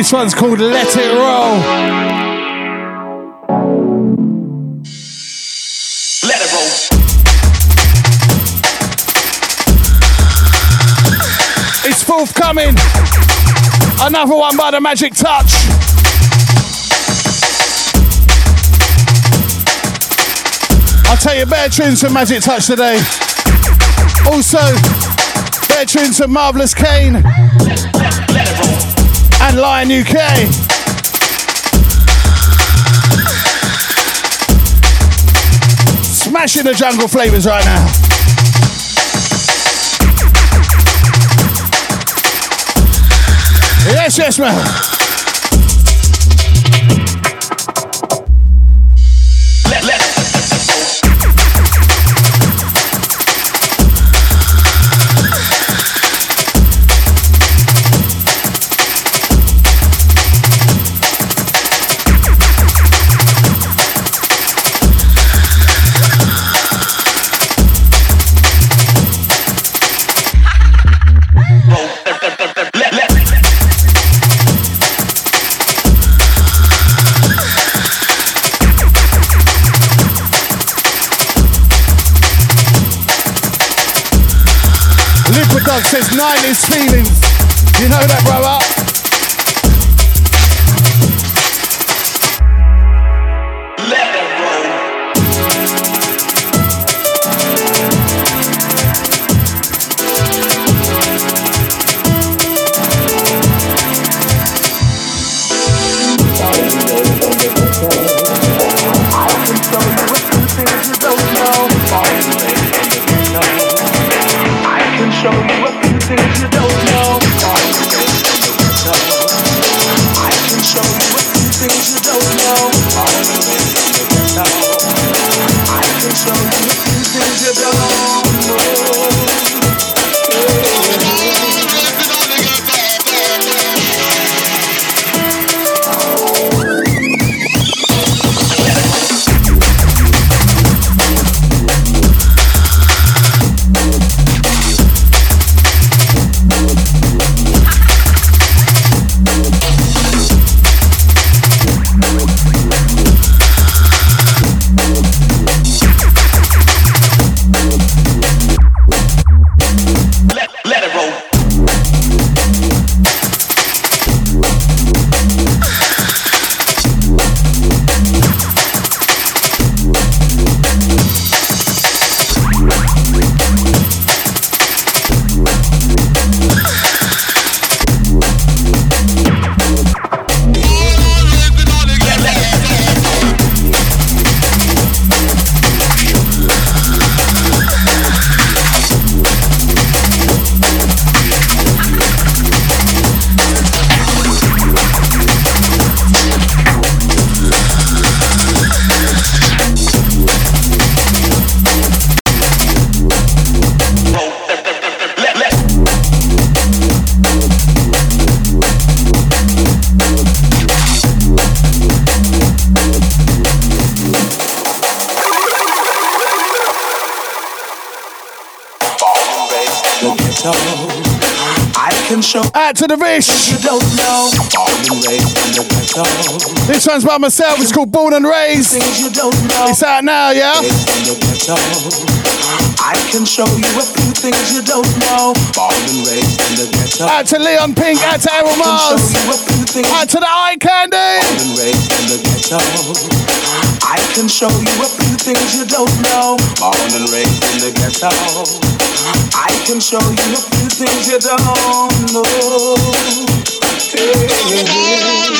This one's called Let It Roll. Let it roll. It's forthcoming. Another one by the Magic Touch. I'll tell you, better tunes from Magic Touch today. Also, better tunes from Marvellous Cain and Lion UK. Smashing the jungle flavors right now. Yes, yes, man. Dog says 90s feelings. You know that, brother? Ghetto. One's by myself. It's called Born and Raised. You don't know. It's out now, yeah? Raised in the ghetto. I can show you a few things you don't know. Born and raised in the ghetto. Out to Leon Pink. Out to Errol Mars. Show you a few things Out to the Eye Candy. born and raised in the ghetto. I can show you a few things you don't know. Born and raised in the ghetto. I can show you a few things you don't know. Hey.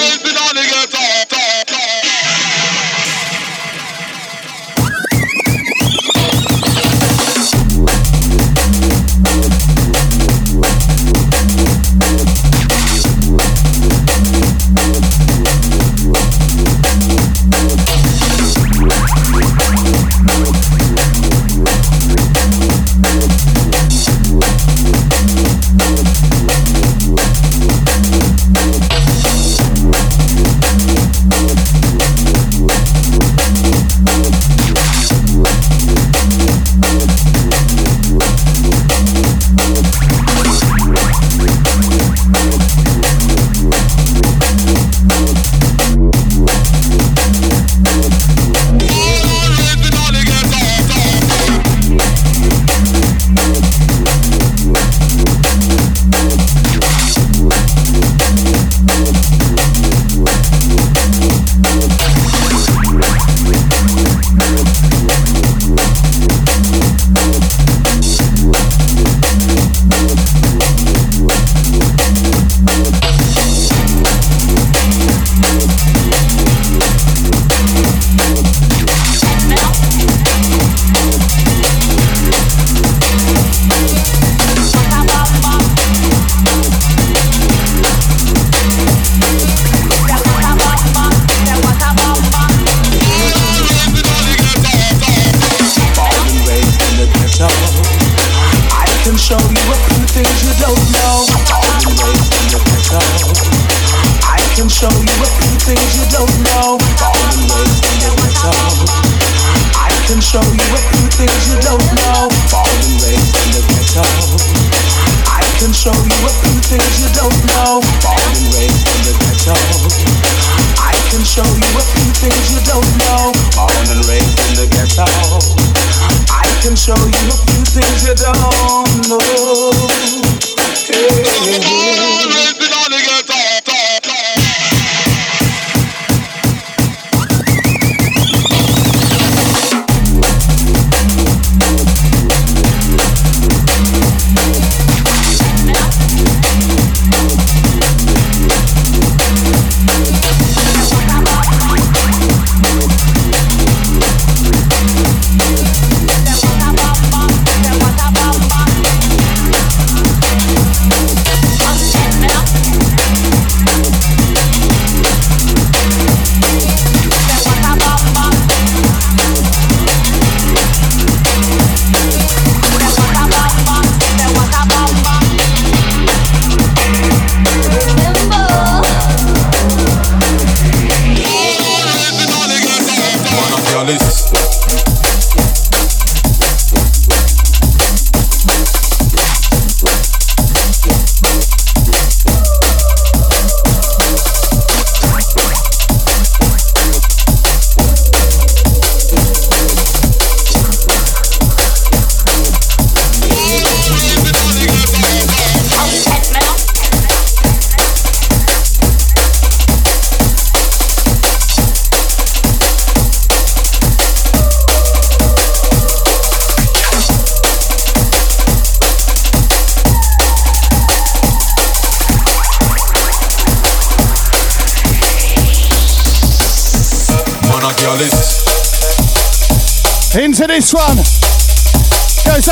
Show you a few things you don't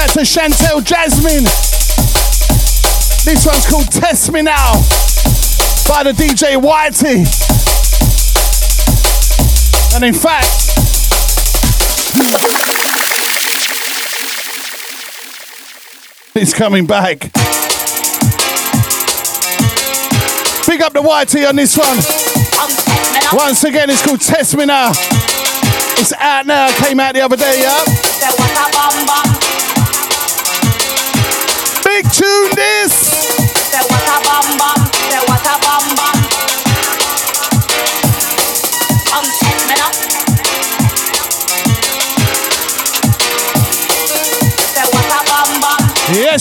out to Chantel Jasmine. This one's called Test Me Now by the DJ Whitey. And in fact, he's coming back. Big up the Whitey on this one. Once again, it's called Test Me Now. It's out now. Came out the other day, yeah?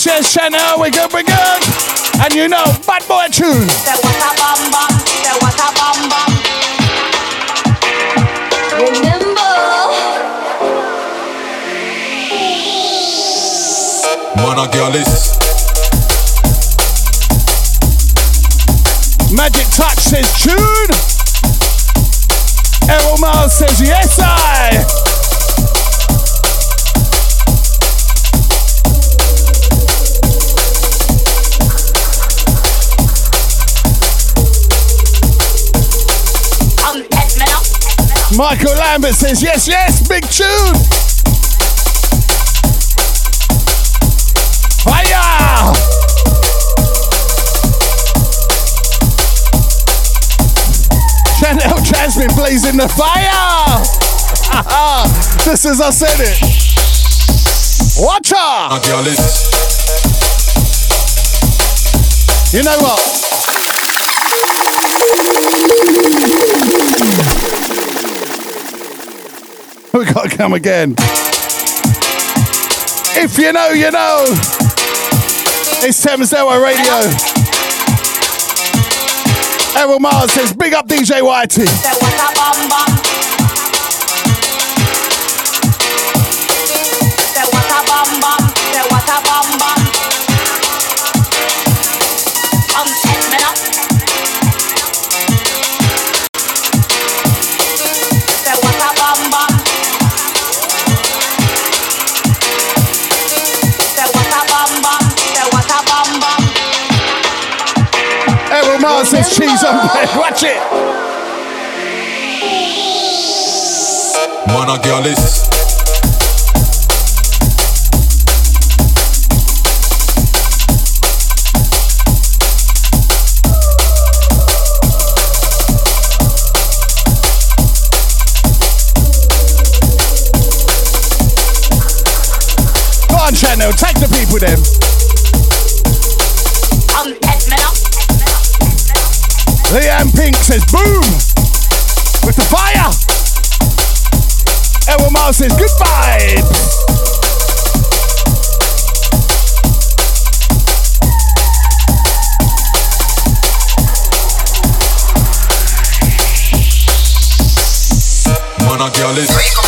Yes, yes, Chanel, we're good, we're good. And you know, bad boy tune. say what a bam bam, say what a bam bam. Remember. Man a girl Magic Touch says tune. Errol Miles says yes, I. Michael Lambert says yes, yes, big tune. Fire! Chanel Jasmine blazing the fire! this is I said it. Watch out! a You know what? Come again. If you know, you know. It's Thames Hour Radio. Errol Mars says, big up DJ Whitey. Errol Mars says, cheese on bread. Watch it. Man a girl is Leanne Pink says, boom! With the fire! Errol Mars says, good vibes! Man a girl is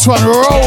this one roll,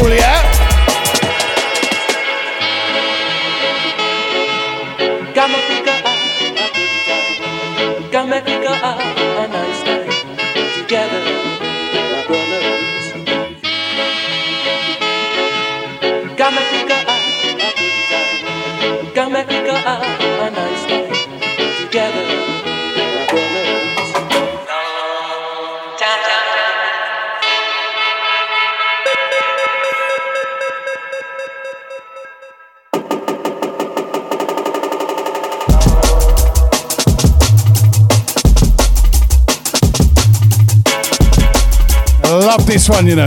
love this one, you know.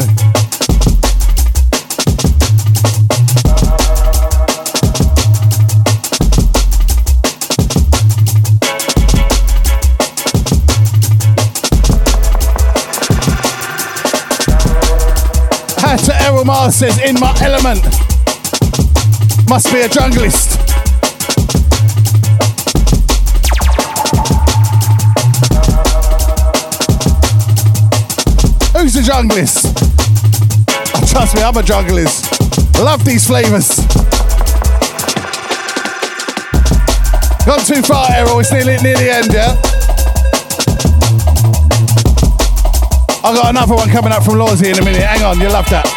Hat to Errol Mars says, in my element. Must be a junglist. Junglist? Trust me, I'm a junglist. Love these flavours. Gone too far, Errol. It's nearly near the end, yeah? I got another one coming up from Lawsy in a minute. Hang on, you'll love that.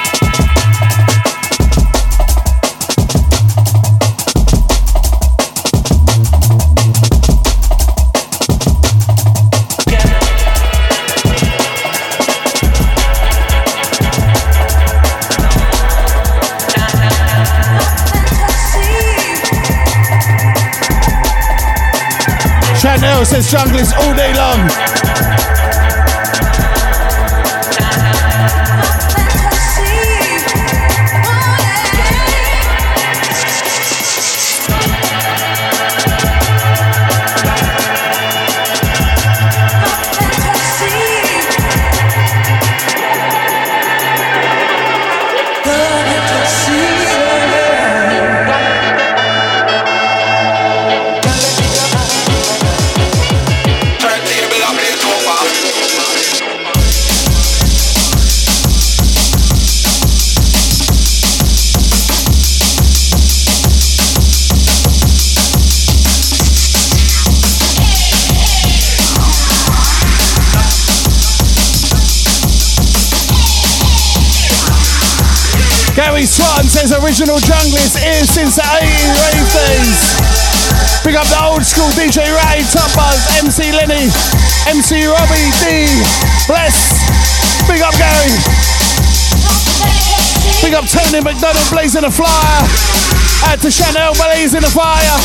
Says junglist all day long. Says original junglist is since the 80s rave days. Big up the old school DJ Ray, Top Buzz, MC Lenny, MC Robbie D. Bless. Big up Gary. Big up Tony McDonald blazing the flyer. Add to Chanel blazing the fire.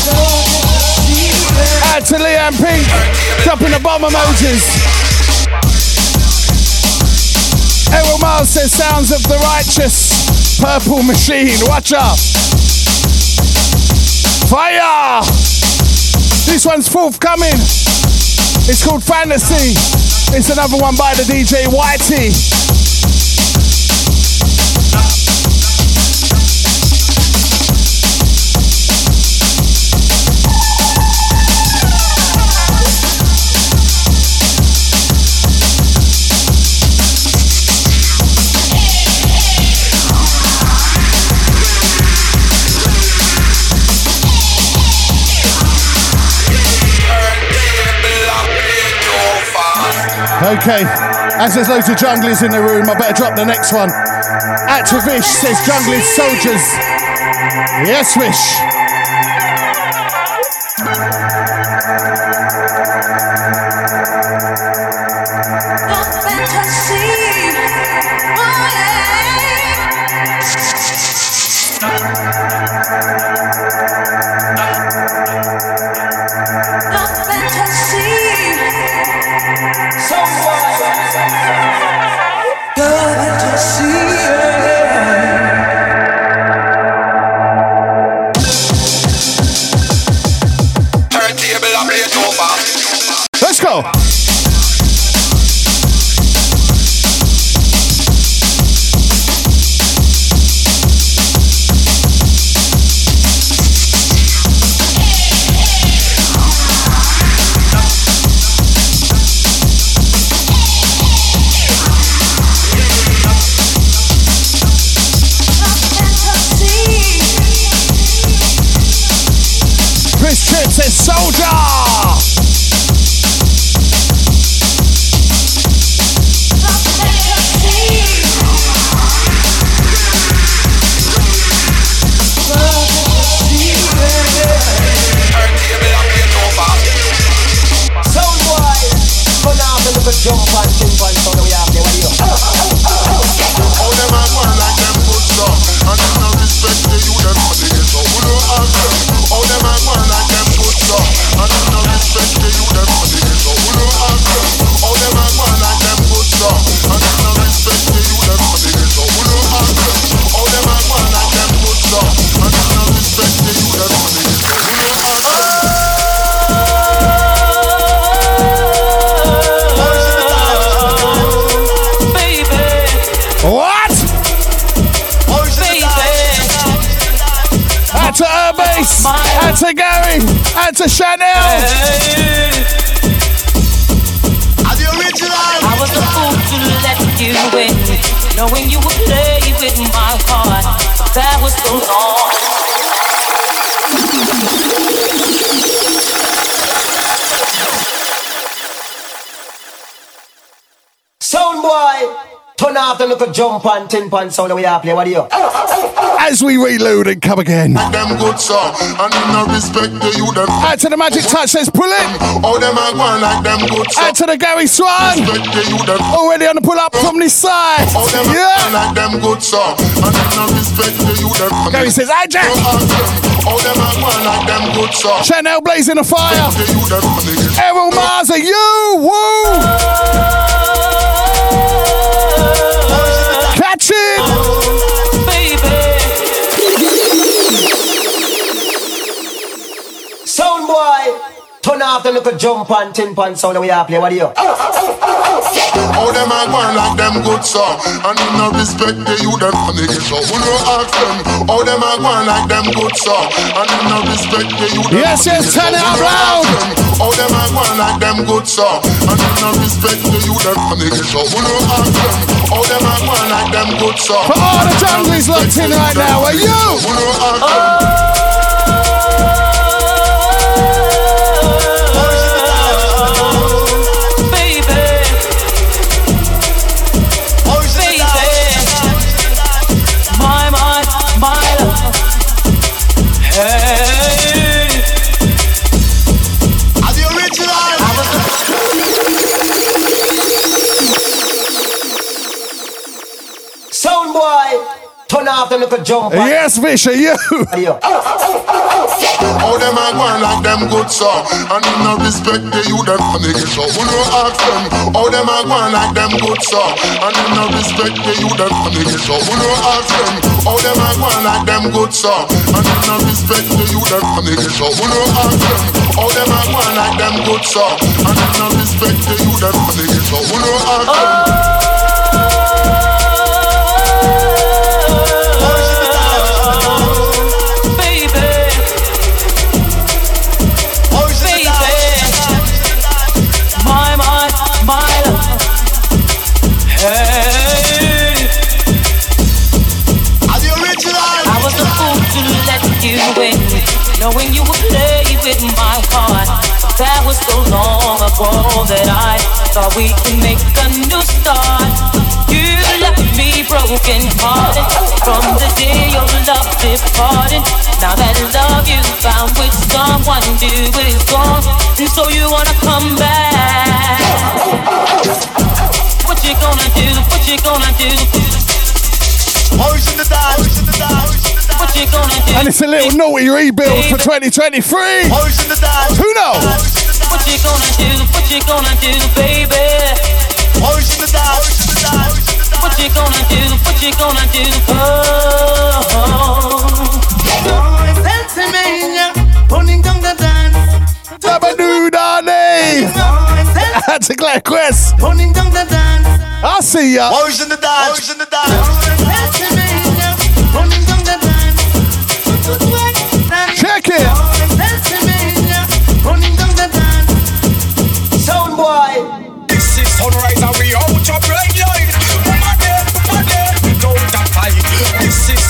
Add to Leanne Pink dropping the bomb emojis. Errol Miles says sounds of the righteous. Purple machine, watch out. Fire! This one's forthcoming. It's called Fantasy. It's another one by the DJ Whitey. Okay, as there's loads of junglers in the room, I better drop the next one. Activish says junglers soldiers. Yes, Wish. Turn off the little jump and tin pan sound we have play. What do you? As we reload and come again. Them good song, and them no respect the you them. Out to the magic touch, says pull it. All them a go like them good song. Out to the Gary Swan. Respect the you them. Already on the pull up from this side. All them a Yeah. go like them good song, and them no respect the you them. Gary says, "Hi, Jack." All them a go like them good song. Chanel blazing the fire. The you them for the ghetto. Errol Mars, are you? Woo! Catch it! Sound boy, turn off the little jump and tin pan sound we have play. What do you? All them a go like them good song, and them no respect the you them for the ghetto. Who no ask them? All them a go like them good song, and them no respect the you them Yes, for the yes, turn it Who up no loud. ask? All them a go like them good song, and them no respect the you them for the ghetto. Who no ask them? All them a go like them good song. For all the junglies locked in right now, are you? Who no ask them? Turn off the little jump. and- Yes, Fish, are you? What do you? All them a go like them good song, and them no respect the you them for the ghetto. Who no ask them? All them a go like them good song, and them no respect the you them for the ghetto. Who no ask them? All them a go like them good song, and them no respect the you them for the ghetto. Who no ask them? All them a go like them good song, and them no respect the you them for the ghetto. Who no ask them? Knowing you would play with my heart. That was so long ago that I thought we could make a new start. You left me broken hearted from the day your love departed. Now that love you found with someone new is gone, and so you wanna come back. What you gonna do? What you gonna do? The dance. What you gonna do? And it's a little naughty rebuild for 2023. Motion the dance. Who knows? What you gonna do? What you gonna do, baby? Motion the dance. What you gonna do? What you gonna do? Oh. Pennsylvania, running down the dance. Dabadoo Dani! That's a Claire Quest. Running down the dance. I see ya. Motion the dance. Motion the dance. Pennsylvania, running down the dance. Check it. Pennsylvania, running down the dance. Sound boy, This is sunrise and we out your bright light. Mama dead, mama dead, don't that fight. This is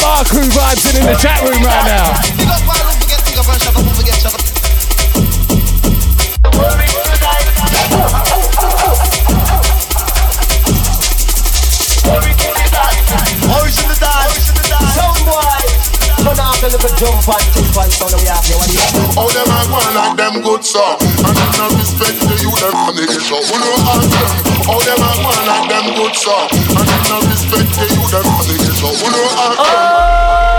bar crew vibes in, in the chat room right now. How them a go like them good sir? And them no respect the you them from the get up Who know ask them? How them a go like them good sir? And them no respect the you them from the get up Who know ask them oh!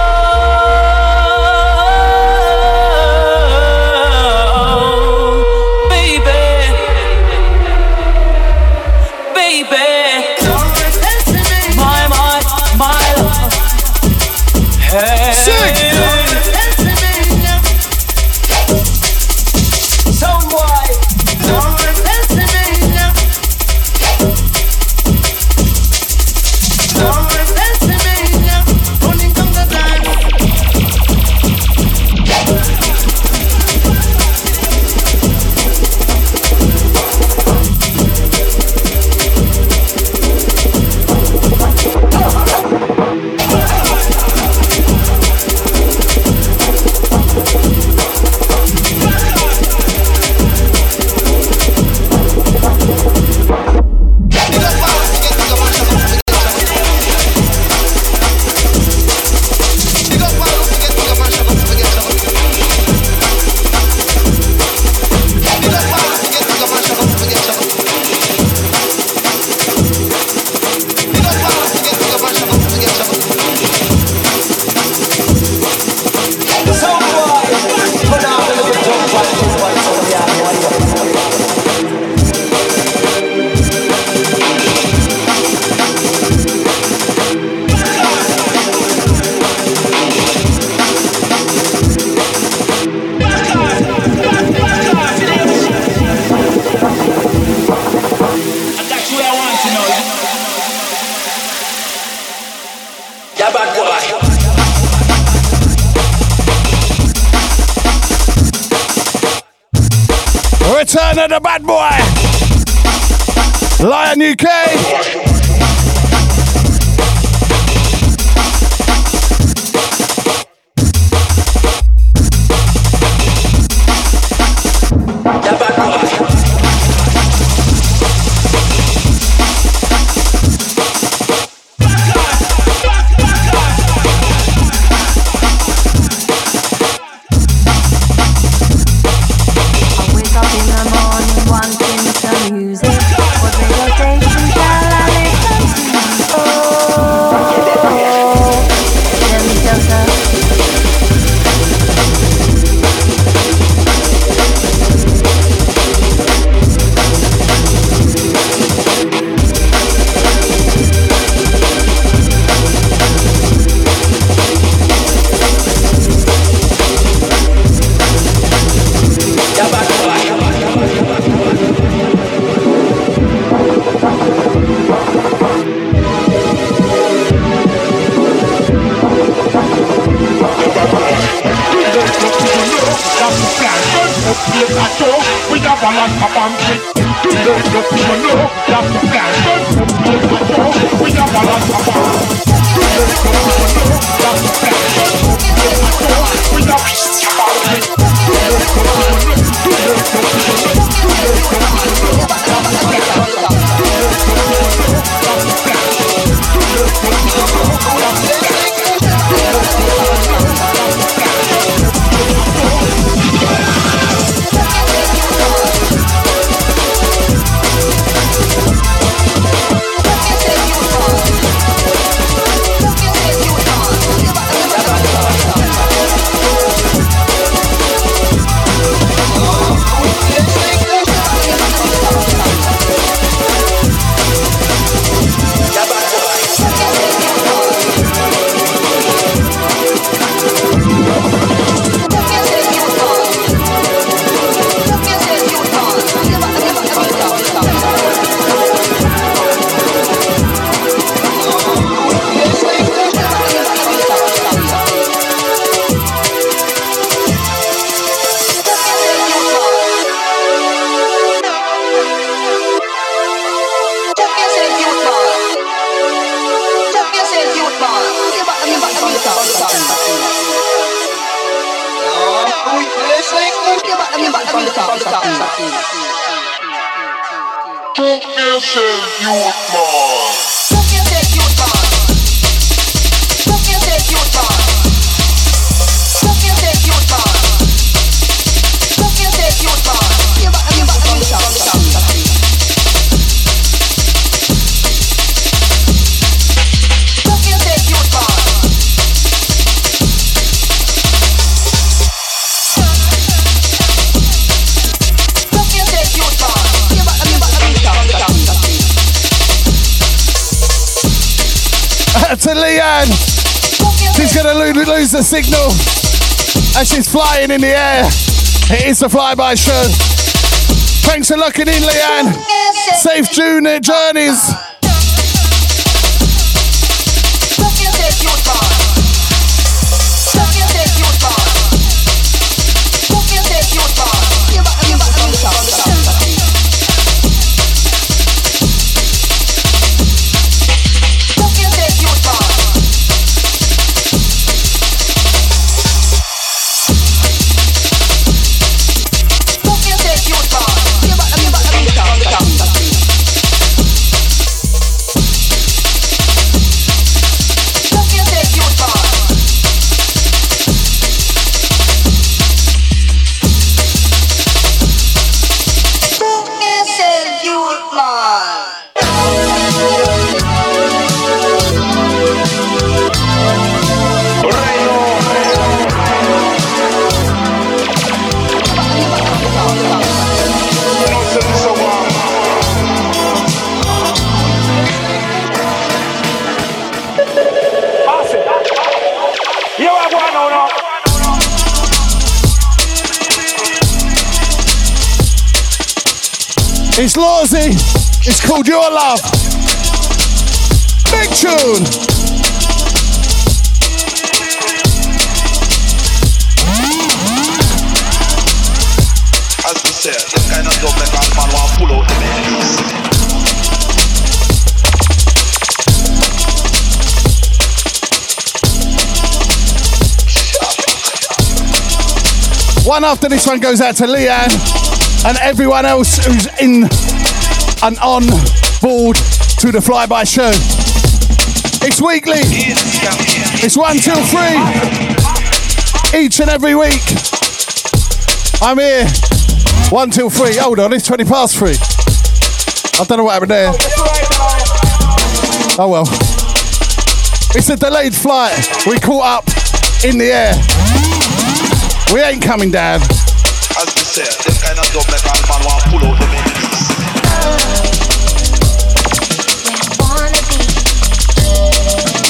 The bad boy. Lion UK. She's gonna lose the signal And she's flying in the air. It is the flyby show. Thanks for looking in, Leanne. Safe June journeys. Called Your Love. Big tune. As we said, this kind of dub make a man want pull out the melodies. One after this one goes out to Leanne and everyone else who's in and on board to the flyby show. It's weekly. It's one, two, three. Each and every week. I'm here. one, two, three. Hold on, it's 20 past three. I don't know what happened there. Oh well. It's a delayed flight. We caught up in the air. We ain't coming down. As said, this kind of man want pull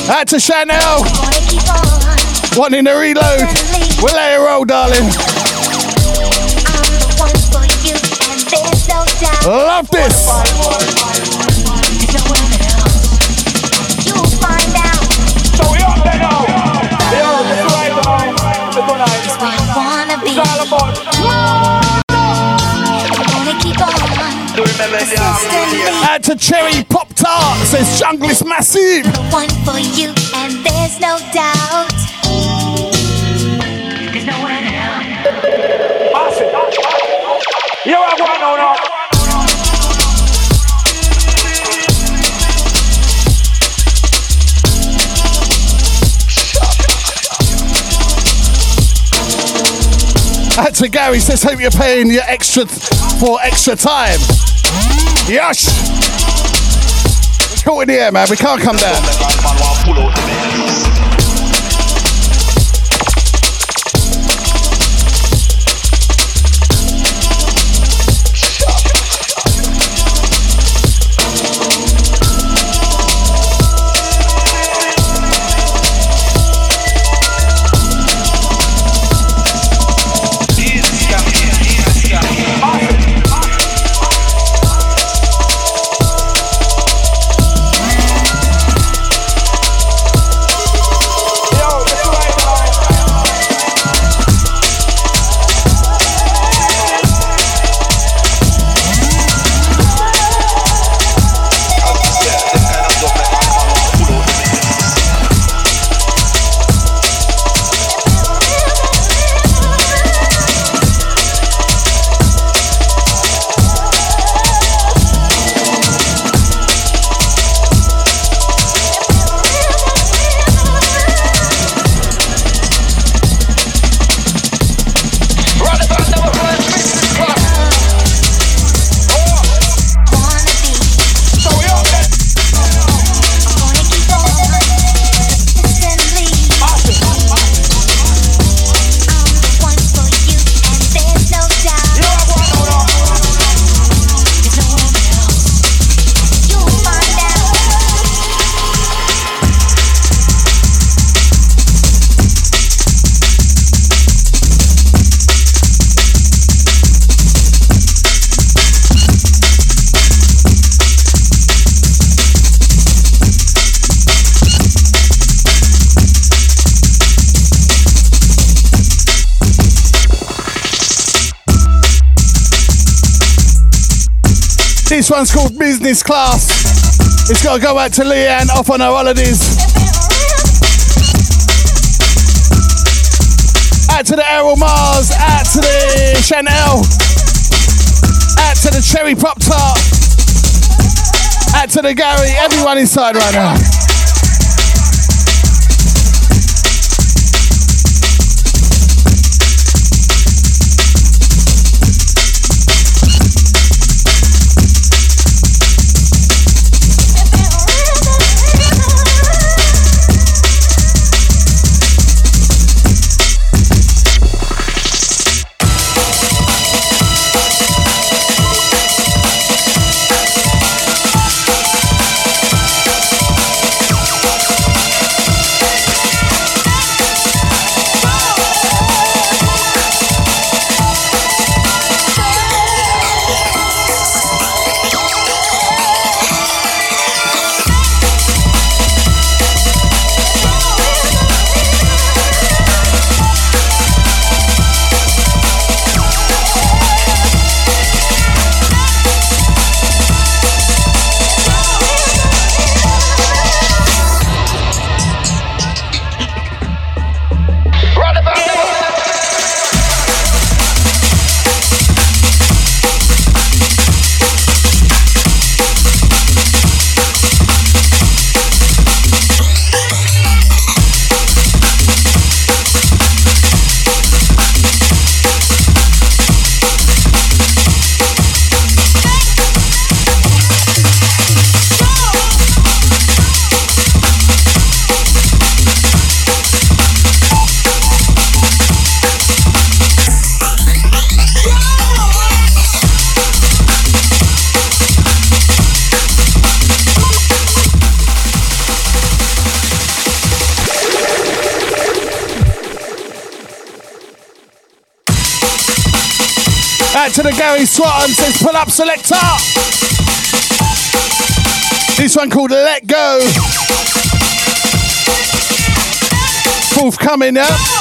Out to Chanel. Wanting to reload. We'll let it roll, darling. Love this. Out to Cherry Pop Tart says Jungle is massive. One for you, and there's no doubt. There's no one else. You are one on up. Out to Gary says, hope you're paying your extra for extra time. It's caught in the air, man. We can't come down. One's called Business Class. It's got to go out to Leanne off on her holidays. Out to the Errol Mars, out to the Chanel, out to the Cherry Pop Tart, out to the Gary, everyone inside right now. Up selector. This one called Let Go. Forthcoming, yeah?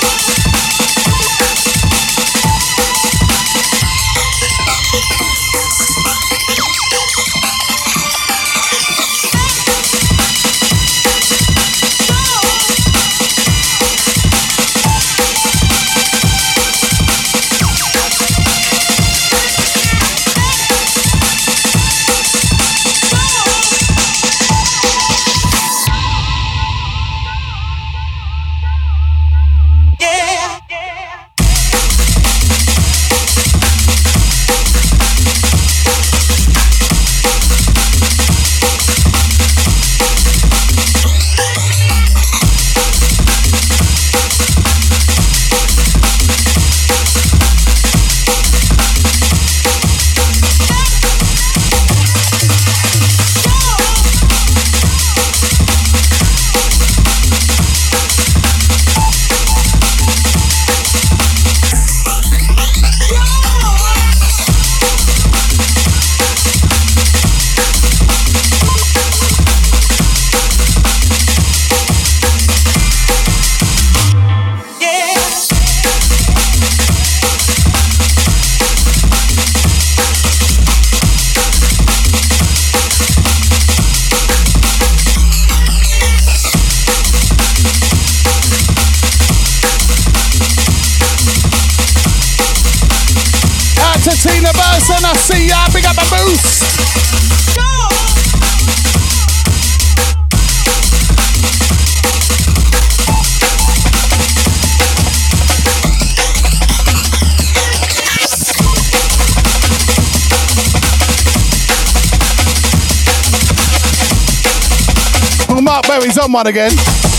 Berry's on again.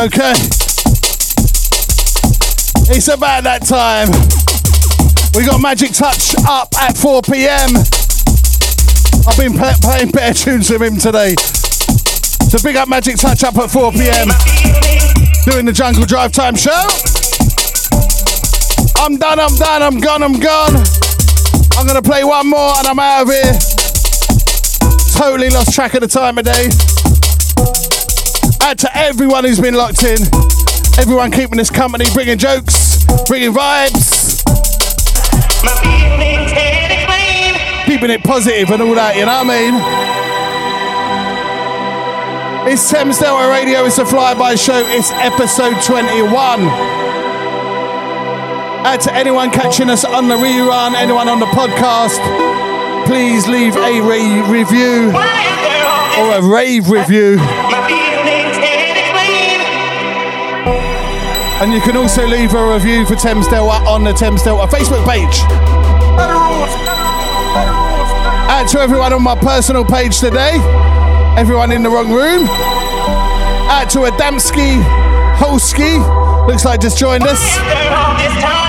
Okay. It's about that time. We got Magic Touch up at 4 p.m. I've been pla playing better tunes with him today. So big up Magic Touch up at 4 p.m. Doing the Jungle Drive Time show. I'm done, I'm done, I'm gone, I'm gone. I'm gonna play one more and I'm out of here. Totally lost track of the time of day. Out to everyone who's been locked in. Everyone keeping us company, bringing jokes, bringing vibes. Keeping it positive and all that, you know what I mean? It's Thames Radio, it's a flyby show, it's episode 21. Out to anyone catching us on the rerun, anyone on the podcast, please leave a ra- review or a rave review. And you can also leave a review for Thames Delta on the Thames Delta Facebook page. Out to everyone on my personal page today, everyone in the wrong room. Out to Adamski Holski, looks like just joined us.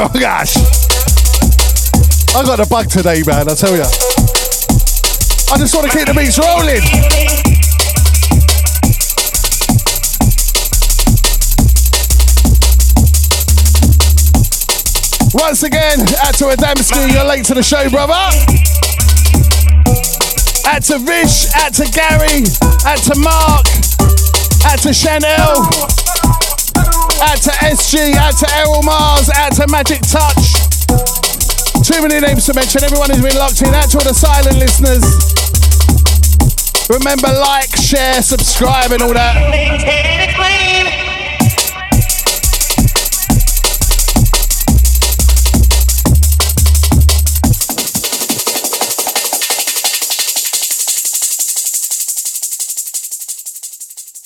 Oh gosh. I got a bug today, man, I tell you. I just want to keep the beats rolling. Once again, out to Adamski, you're late to the show, brother. Out to Vish, out to Gary, out to Mark, out to Chanel. Out to SG, out to Errol Mars, out to Magic Touch. Too many names to mention. Everyone who's been locked in. To all the silent listeners. Remember, like, share, subscribe, and all that.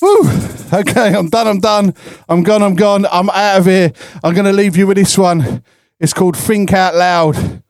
Woo. Okay, I'm done. I'm done. I'm gone. I'm gone. I'm out of here. I'm going to leave you with this one. It's called Think Out Loud.